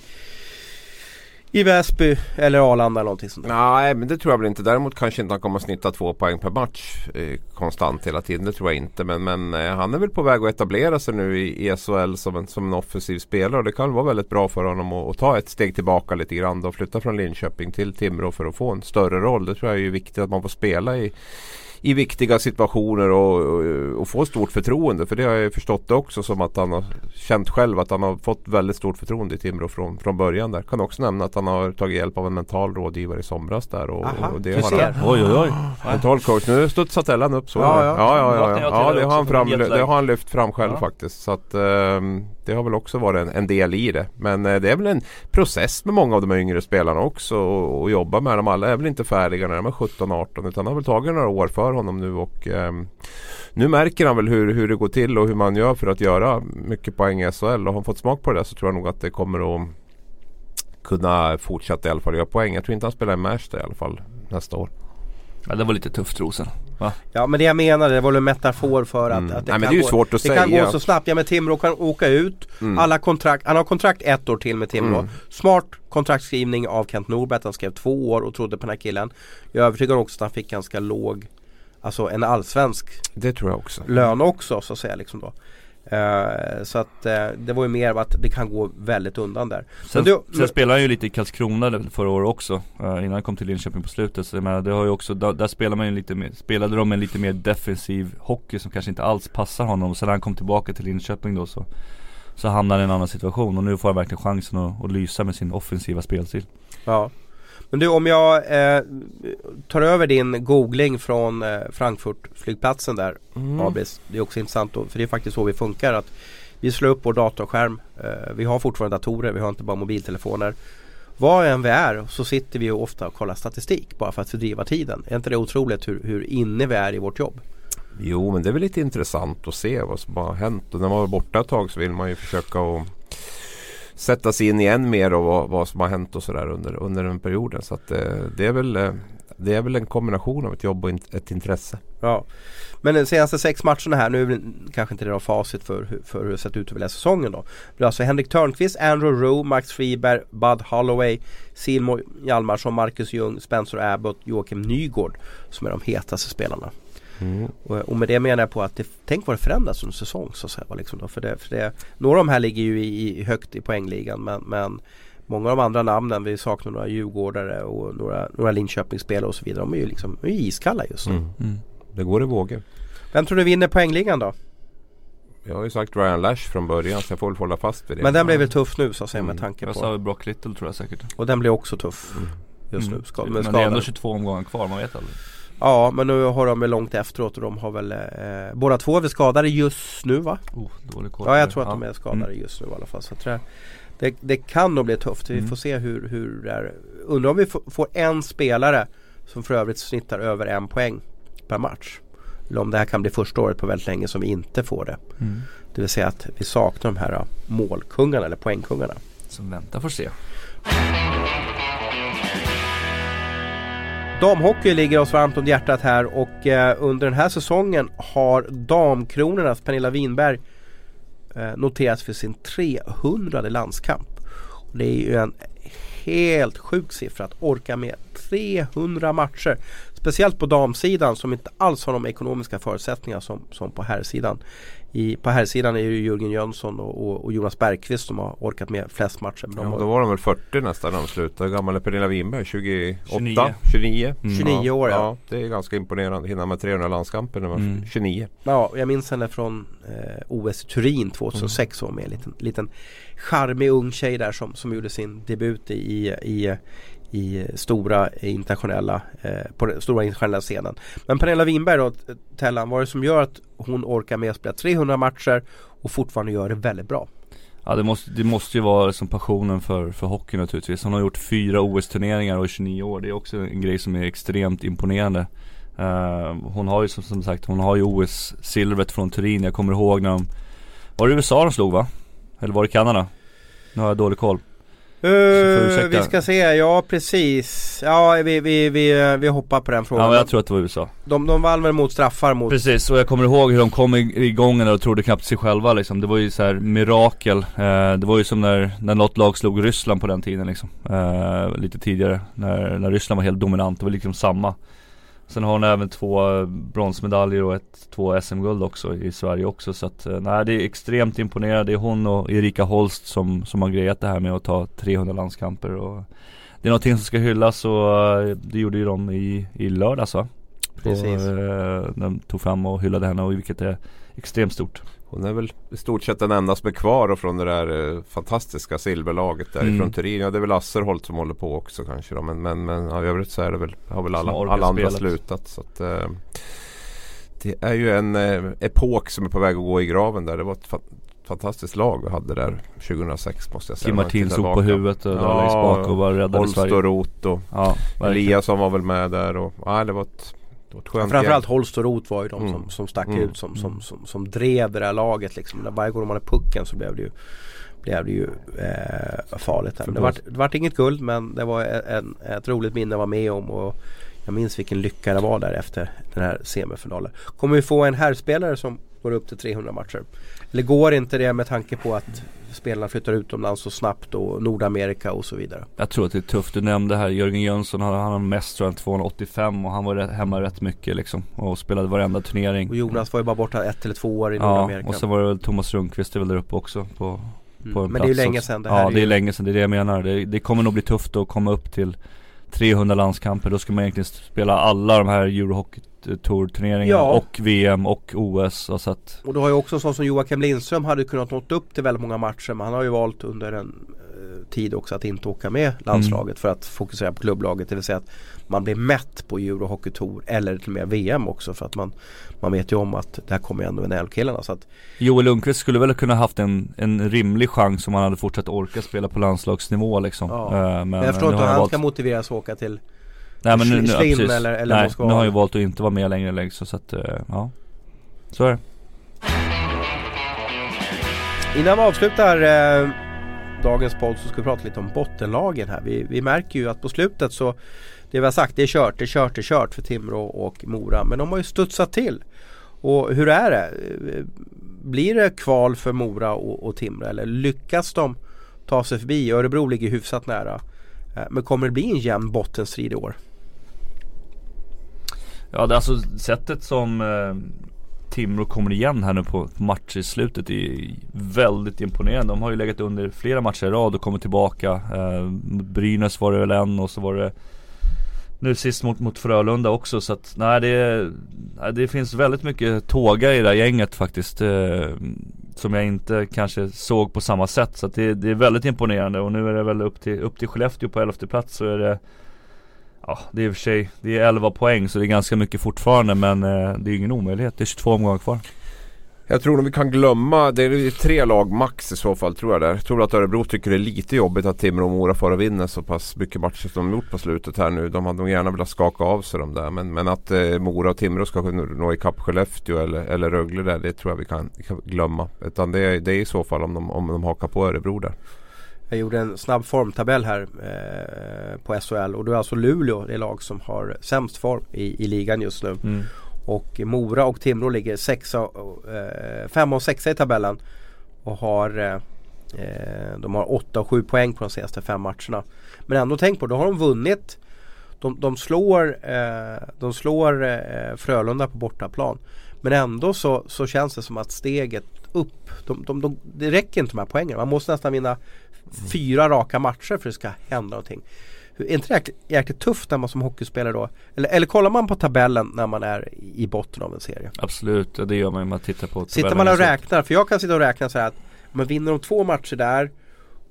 i Väsby eller Arlanda eller någonting sånt där. Nej men det tror jag väl inte. Däremot kanske inte han kommer att snitta två poäng per match eh, konstant hela tiden. Det tror jag inte. Men, men eh, han är väl på väg att etablera sig nu i, i SHL som en, som en offensiv spelare. Och det kan vara väldigt bra för honom att, att ta ett steg tillbaka lite grann. Och flytta från Linköping till Timrå för att få en större roll. Det tror jag är viktigt att man får spela i i viktiga situationer och, och, och få stort förtroende. För det har jag ju förstått också som att han har känt själv att han har fått väldigt stort förtroende i Timrå från, från början där. Kan också nämna att han har tagit hjälp av en mental rådgivare i somras där. Och, Aha, och det du har ser. han, Oj oj oj. mental coach. Nu studsar Tellan upp så. Ja, Ja, ja. ja, ja, ja, ja. det, det har han fram, det har han lyft fram själv Ja. faktiskt. Så att ehm, det har väl också varit en, en del i det. Men eh, det är väl en process med många av de yngre spelarna också. Och, och jobba med dem. Alla är väl inte färdiga när de är 17-18 utan det har väl tagit några år för honom nu. Och eh, nu märker han väl hur, hur det går till och hur man gör för att göra mycket poäng i SHL. Och har han fått smak på det där så tror jag nog att det kommer att kunna fortsätta i alla fall göra poäng. Jag tror inte han spelar i Märsta i alla fall nästa år. Ja, det var lite tufft Rosen. Va? Ja men det jag menade det var väl en metafor för att, Mm. att det Nej, kan det gå, det kan gå så snabbt. Ja men Timrå kan åka ut. Mm. Alla kontrakt, han har kontrakt ett år till med Timrå. Mm. Smart kontraktskrivning av Kent Norberg. Han skrev två år och trodde på den här killen. Jag är övertygad också att han fick ganska låg Alltså en allsvensk Det tror jag också. lön också så att säga liksom då. Eh, så att eh, det var ju mer av att det kan gå väldigt undan där. Sen, du- sen spelade han ju lite i Karlskrona förra året också eh, Innan han kom till Linköping på slutet så jag menar, det har ju också, där, där spelar man ju lite mer, spelade de en lite mer defensiv hockey som kanske inte alls passar honom sen när han kom tillbaka till Linköping då så Så hamnade han i en annan situation och nu får han verkligen chansen att, att lysa med sin offensiva spelstil Ja. Men du om jag eh, tar över din googling från eh, Frankfurt-flygplatsen där Mm. Abris. Det är också intressant då, för det är faktiskt så vi funkar. att Vi slår upp vår datorskärm. Eh, vi har fortfarande datorer, vi har inte bara mobiltelefoner. Var än vi är så sitter vi ofta och kollar statistik bara för att fördriva tiden. Är inte det otroligt hur, hur inne vi är i vårt jobb? Jo men det är väl lite intressant att se vad som har hänt. Och när man var borta ett tag så vill man ju försöka att sätta sig in i än mer och vad, vad som har hänt och sådär under, under den perioden. Så att, eh, det, är väl, eh, det är väl en kombination av ett jobb och in, ett intresse. Ja. Men de senaste sex matcherna här, nu är kanske inte det då facit för, hur- för hur det sett ut över hela säsongen då. Det är alltså Henrik Törnqvist, Andrew Rowe, Max Friberg, Bud Holloway, Simon Hjalmarsson, Marcus Ljung, Spencer Abbott, Joakim Nygård som är de hetaste spelarna. Och, och med det menar jag på att det, tänk vad det förändras under säsong så att säga. Liksom då. För det, för det, några av de här ligger ju i, i högt i poängligan men, men Många av de andra namnen, vi saknar några djurgårdare och några, några Linköpingsspelare och så vidare. De är ju liksom de är iskalla just nu. Mm. mm. Det går i vågor. Vem tror du vinner poängligan då? Jag har ju sagt Ryan Lash från början så jag får väl hålla fast vid det. Men den blir väl tuff nu så att säga med Mm. tanke Jag på sa väl Brock Little tror jag säkert Och den blir också tuff Mm. just Mm. nu. Ska, Men med det är ändå skador. 22 omgångar kvar, man vet aldrig Ja men nu har de långt efteråt och de har väl eh, Båda två är väl skadade just nu va? oh, dålig koll Ja jag tror att de är skadade Mm. just nu i alla fall. Så att det, det, kan nog bli tufft. Vi Mm. får se hur, hur det är. Undrar om vi får, en spelare som för övrigt snittar över en poäng per match. Eller om det här kan bli första året på väldigt länge som vi inte får det. Mm. Det vill säga att vi saknar de här målkungarna eller poängkungarna. Så vänta får se Damhockey ligger oss varmt om hjärtat här och eh, under den här säsongen har damkronornas Pernilla Winberg eh, noterats för sin 300 landskamp. Och det är ju en helt sjuk siffra att orka med 300 matcher. Speciellt på damsidan som inte alls har de ekonomiska förutsättningar som, som på herrsidan. I, på herrsidan är det ju Jörgen Jönsson och, och, och Jonas Bergqvist som har orkat med flest matcher. Men de Ja, har då var de väl 40 nästan när de slutade. Hur gammal är Pernilla Winberg? 28? 29. 29? Mm. 29 år, ja. ja. Det är ganska imponerande. Hinna med 300 landskamper när man Mm. är 29. Ja, jag minns henne från eh, OS Turin 2006. Hon var med en liten, liten charmig ung tjej där som, som gjorde sin debut i, i, i stora internationella, eh, på den stora internationella scenen. Men Pernilla Winberg då, Tellan, vad är det som gör att hon orkar med att spela 300 matcher och fortfarande gör det väldigt bra? Ja det måste, det måste ju vara som passionen för, för hockey naturligtvis. Hon har gjort fyra OS-turneringar och är 29 år. Det är också en grej som är extremt imponerande. Uh, hon har ju som, som sagt, hon har ju OS-silvret från Turin. Jag kommer ihåg när de, var det USA de slog va? Eller var det Kanada? Nu har jag dålig koll. Uh, vi ska se, ja precis. Ja vi, vi, vi, vi hoppar på den frågan. Ja men jag tror att det var USA de, de vann väl mot straffar mot... Precis, och jag kommer ihåg hur de kom igång och trodde knappt sig själva liksom. Det var ju så här mirakel. Eh, det var ju som när, när något lag slog Ryssland på den tiden liksom. Eh, lite tidigare. När, när Ryssland var helt dominant. Det var liksom samma. Sen har hon även två bronsmedaljer och ett, två SM-guld också i Sverige också. Så att eh, nej, det är extremt imponerande. Det är hon och Erika Holst som, som har grejat det här med att ta 300 landskamper. Och det är någonting som ska hyllas och eh, det gjorde ju de i, i lördags va? Precis. På, eh, de tog fram och hyllade henne och vilket är extremt stort. Hon är väl i stort sett den enda som är kvar från det där eh, fantastiska silverlaget därifrån mm. Turin. Ja det är väl Asserholt som håller på också kanske då. Men, men, men ja, i övrigt så är det väl, har väl alla, alla andra slutat. Så att, eh, det är ju en eh, epok som är på väg att gå i graven där. Det var ett fantastiskt lag vi hade där 2006 måste jag säga. Kim Martin stod på huvudet och ja, bak och var räddade Sverige. Holst och Roth och ja, Eliasson var väl med där och ja, det var ett Ja, framförallt Holst och Roth var ju de mm. som, som stack mm. ut som, som, som, som drev det där laget liksom. Där varje gång de hade pucken så blev det ju blev det ju eh, farligt. Det vart, det vart inget guld men det var en, ett roligt minne att vara med om. Och jag minns vilken lycka det var där efter den här semifinalen. Kommer vi få en herrspelare som går upp till 300 matcher? Eller går inte det med tanke på att spelarna flyttar utomlands så snabbt och Nordamerika och så vidare. Jag tror att det är tufft. Du nämnde här Jörgen Jönsson, han, han har mest tror jag 285 och han var rätt, hemma rätt mycket liksom och spelade varenda turnering. Och Jonas var ju bara borta ett eller två år i ja, Nordamerika. Ja och så var det väl Thomas Rundqvist är väl där uppe också på, mm. på en Men det är ju länge sedan det här Ja det är, ju... länge sedan, det är det jag menar. Det, det kommer nog bli tufft att komma upp till 300 landskamper. Då ska man egentligen spela alla de här Eurohockey Tour-turneringar ja. och VM och OS. Och, så att... och du har ju också sån som Joakim Lindström hade kunnat nått upp till väldigt många matcher men han har ju valt under en tid också att inte åka med landslaget mm. för att fokusera på klubblaget. Det vill säga att man blir mätt på Eurohockey Tour eller till och med VM också för att man, man vet ju om att där kommer ju ändå NHL-killarna. Så att... Joel Lundqvist skulle väl kunna haft en, en rimlig chans om han hade fortsatt orka spela på landslagsnivå liksom. Ja. Uh, men, men jag förstår inte hur han valt... ska motiveras att åka till Nej men nu, nu, ja, eller, eller Nej, Moskva. nu har han ju valt att inte vara med längre längre så att, uh, ja. Så är det. Innan vi avslutar eh, dagens podd så ska vi prata lite om bottenlagen här. Vi, vi märker ju att på slutet så det vi har sagt det är kört, det är kört, det är kört för Timrå och Mora. Men de har ju studsat till. Och hur är det? Blir det kval för Mora och, och Timrå eller lyckas de ta sig förbi? Örebro ligger hyfsat nära. Eh, men kommer det bli en jämn bottenstrid i år? Ja det är alltså sättet som eh, Timrå kommer igen här nu på matcher i slutet Det är väldigt imponerande. De har ju legat under flera matcher i rad och kommit tillbaka. Eh, Brynäs var det väl en och så var det nu sist mot, mot Frölunda också så att nej det, det finns väldigt mycket tåga i det här gänget faktiskt. Eh, som jag inte kanske såg på samma sätt. Så att det, det, är väldigt imponerande och nu är det väl upp till, upp till Skellefteå på elfte plats så är det Ja det är i och för sig, det är 11 poäng så det är ganska mycket fortfarande men eh, det är ingen omöjlighet. Det är 22 omgångar kvar. Jag tror nog vi kan glömma, det är tre lag max i så fall tror jag där. Jag tror att Örebro tycker det är lite jobbigt att Timrå och Mora får vinna så pass mycket matcher som de gjort på slutet här nu. De hade nog gärna velat skaka av sig de där. Men, men att eh, Mora och Timrå ska kunna nå ikapp Skellefteå eller, eller Rögle där, det tror jag vi kan, kan glömma. Utan det, det är i så fall om de, om de hakar på Örebro där. Jag gjorde en snabb formtabell här eh, på SHL och då är alltså Luleå det lag som har sämst form i, i ligan just nu. Mm. Och Mora och Timrå ligger sexa, eh, femma och sexa i tabellen. Och har eh, eh de har 8 och 7 poäng på de senaste fem matcherna. Men ändå tänk på, då har de vunnit. De, de slår, eh, de slår eh, Frölunda på bortaplan. Men ändå så, så känns det som att steget upp, de, de, de, det räcker inte med poängen. Man måste nästan vinna fyra raka matcher för att det ska hända någonting. Är inte det jäkligt, jäkligt tufft när man som hockeyspelare då? Eller, eller kollar man på tabellen när man är i botten av en serie? Absolut, det gör man ju man tittar på tabellen. Sitter man och räknar, för jag kan sitta och räkna så här att man vinner de två matcher där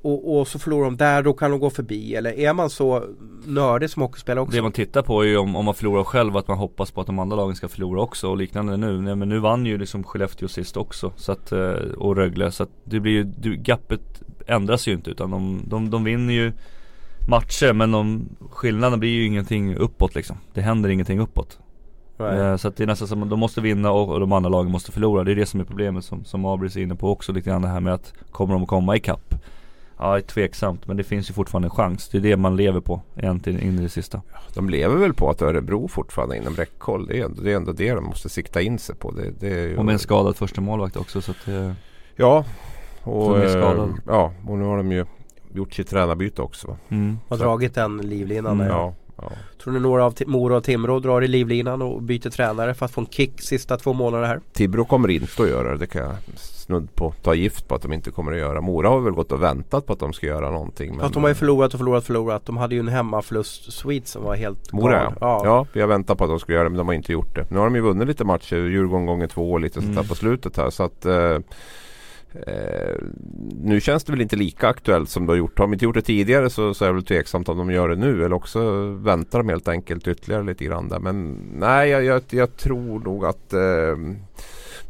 och, och, så förlorar de där, då kan de gå förbi. Eller är man så nördig som hockeyspelare också? Det man tittar på är ju om, om man förlorar själv, att man hoppas på att de andra lagen ska förlora också och liknande nu. Nej, men nu vann ju liksom Skellefteå sist också. Så att, eh, och Rögle. Så att det blir ju, gapet ändras ju inte utan de, de, de vinner ju matcher men de, skillnaden blir ju ingenting uppåt liksom. Det händer ingenting uppåt. Eh, så att det är nästan som att de måste vinna och, och de andra lagen måste förlora. Det är det som är problemet som, som Abris är inne på också lite grann det här med att kommer de att komma ikapp? Ja, det är tveksamt men det finns ju fortfarande en chans. Det är det man lever på egentligen in i det sista. De lever väl på att Örebro fortfarande är inom räckhåll. Det är ändå det, är ändå det de måste sikta in sig på. Det, det är ju... Och med en skadad första målvakt också så att det... Ja, och, eh, ja, och nu har de ju gjort sitt tränarbyte också. Mm. Har dragit den livlinan Mm. Ja, ja. Tror ni några av Mora och Timrå drar i livlinan och byter tränare för att få en kick sista två månaderna här? Tibro kommer inte att göra det. Det kan jag snudd på ta gift på att de inte kommer att göra. Mora har väl gått och väntat på att de ska göra någonting. Men Fast de har ju förlorat och förlorat och förlorat. De hade ju en hemmaförlust Sweet som var helt Mora ja. ja. ja. vi har väntat på att de skulle göra det men de har inte gjort det. Nu har de ju vunnit lite matcher. Djurgården gånger två och lite sånt där Mm. på slutet här. Så att eh, eh, nu känns det väl inte lika aktuellt som de har gjort. Har de inte gjort det tidigare så, så är det väl tveksamt om de gör det nu. Eller också väntar de helt enkelt ytterligare lite grann där. Men nej, jag, jag, jag tror nog att eh,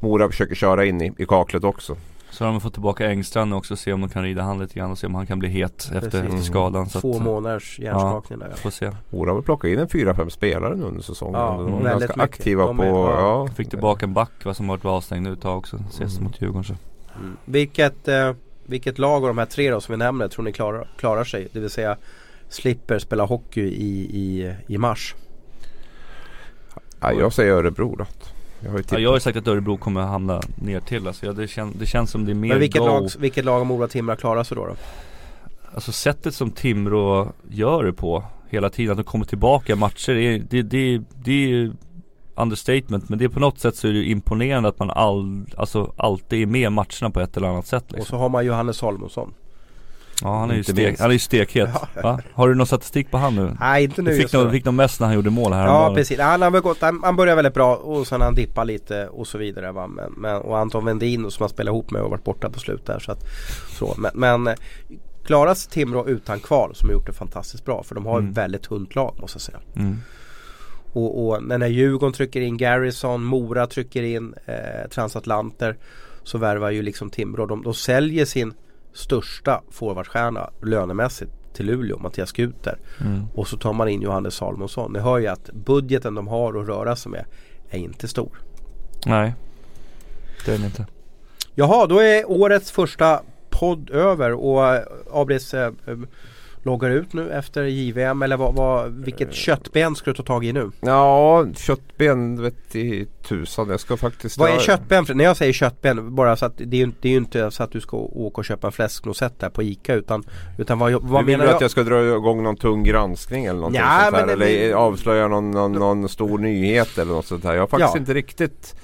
Mora försöker köra in i, i kaklet också. Så har de fått tillbaka Engstrand också och se om de kan rida han lite grann och se om han kan bli het efter, Precis. efter skadan. Så Två att, månaders hjärnskakning där. får se. Mora har väl plockat in en fyra, fem spelare nu under säsongen. Ja, de var väldigt ganska mycket. aktiva De på... är- ja. Ja, Fick tillbaka en back va, som varit avstängd nu ett tag också. Ses Mm. mot Djurgården så. Mm. Vilket, eh, vilket lag av de här tre då som vi nämner tror ni klarar, klarar sig? Det vill säga slipper spela hockey i, i, i mars. Ja, jag säger Örebro då. Jag har ju Ja, jag har ju sagt att Örebro kommer hamna ner till alltså, ja, det, kän, det känns som det är mer Men vilket go. lag, vilket lag Mora och Timrå klarar sig då? då? Alltså sättet som Timrå gör det på hela tiden, att de kommer tillbaka i matcher, det, det, det, det är ju understatement men det är på något sätt så är det ju imponerande att man all, alltså alltid är med i matcherna på ett eller annat sätt Och liksom. så har man Johannes Holmosson. Ja han är ju stek, han är ju stekhet. Va? Har du någon statistik på han nu? Nej inte nu Du fick nu. fick nog mest när han gjorde mål här Ja precis, han har väl gått, han, han började väldigt bra och sen har han dippat lite och så vidare va. Men, men, och Anton Vendin som han spelat ihop med har varit borta på slutet där så att så. Men, men eh, klaras Timrå utan kval som har gjort det fantastiskt bra för de har Mm. ett väldigt tunt lag måste jag säga. mm. Och, och när Djurgården trycker in Garrison, Mora trycker in eh, transatlanter så värvar ju liksom Timrå. De, de säljer sin största forwardstjärna lönemässigt till Luleå, Mattias Guter. Mm. Och så tar man in Johannes Salomonsson. Ni hör ju att budgeten de har att röra sig med är inte stor. Nej Det är det inte Jaha, då är årets första podd över och eh, Abris eh, eh, loggar ut nu efter JVM eller vad, vad, vilket köttben ska du ta tag i nu? Ja, köttben vet i tusan. Jag ska faktiskt... Vad är köttben? För när jag säger köttben, bara så att det är det är ju inte så att du ska åka och köpa en fläsknosett där på ICA utan, utan vad, vad du menar du jag? att jag ska dra igång någon tung granskning eller någonting Ja, sånt här? men det- Eller avslöja någon, någon, någon stor nyhet eller något sånt här. Jag har faktiskt Ja. inte riktigt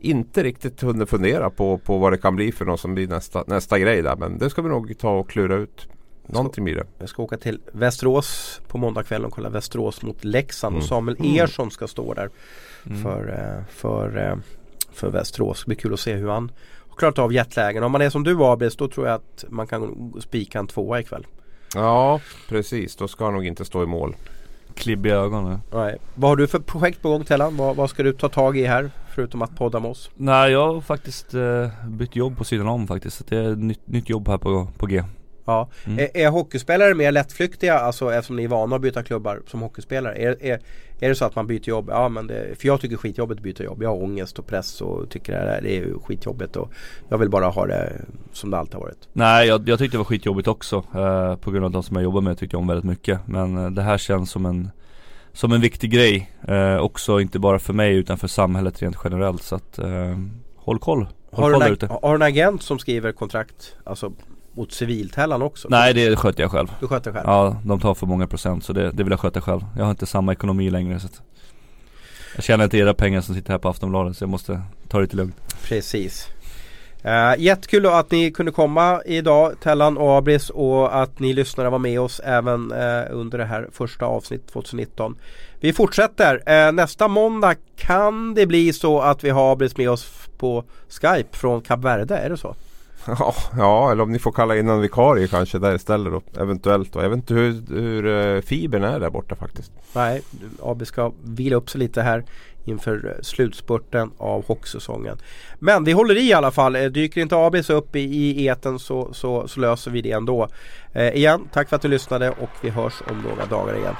inte riktigt hunnit fundera på, på vad det kan bli för något som blir nästa, nästa grej där. Men det ska vi nog ta och klura ut. Någonting blir det. Jag ska åka till Västerås på måndagskvällen och kolla Västerås mot Leksand och Mm. Samuel Mm. Ersson ska stå där för, eh, för, eh, för Västerås. Det blir kul att se hur han har klarat av jetlägen. Om man är som du Abris då tror jag att man kan spika en tvåa ikväll. Ja, precis. Då ska han nog inte stå i mål. Klibbiga ögon nu Nej. Vad har du för projekt på gång Tellan? Vad, vad ska du ta tag i här? Förutom att podda med oss. Nej jag har faktiskt eh, bytt jobb på sidan om faktiskt. Så det är ett nytt, nytt jobb här på, på G. Ja. Mm. Är, är hockeyspelare mer lättflyktiga, alltså eftersom ni är vana att byta klubbar som hockeyspelare? Är, är, är det så att man byter jobb? Ja men det, för jag tycker skitjobbigt att byta jobb. Jag har ångest och press och tycker det, här, det är skitjobbigt och jag vill bara ha det som det alltid har varit. Nej jag, jag tyckte det var skitjobbigt också. Eh, på grund av de som jag jobbar med tyckte jag om väldigt mycket. Men eh, det här känns som en som en viktig grej. Eh, också inte bara för mig utan för samhället rent generellt. Så att eh, håll koll. Håll Har du, koll där en, har du en agent som skriver kontrakt alltså mot civiltällan också? Nej det sköter jag själv. Du sköter själv? Ja de tar för många procent så det, det vill jag sköta själv. Jag har inte samma ekonomi längre så att Jag tjänar inte era pengar som sitter här på Aftonbladet så jag måste ta det lite lugnt. Precis. Uh, jättekul att ni kunde komma idag Tellan och Abris och att ni lyssnare var med oss även eh, under det här första avsnitt 2019. Vi fortsätter. Eh, nästa måndag kan det bli så att vi har Abris med oss på Skype från Kap Verde, är det så? Ja, ja, eller om ni får kalla in en vikarie kanske där istället då. Eventuellt då. Jag vet inte hur, hur eh, fibern är där borta faktiskt. Nej, AB ska vila upp sig lite här inför eh, slutspurten av hockeysäsongen. Men vi håller i i alla fall. Eh, dyker inte Abis upp i, i eten så, så, så löser vi det ändå. Eh, igen, tack för att du lyssnade och vi hörs om några dagar igen.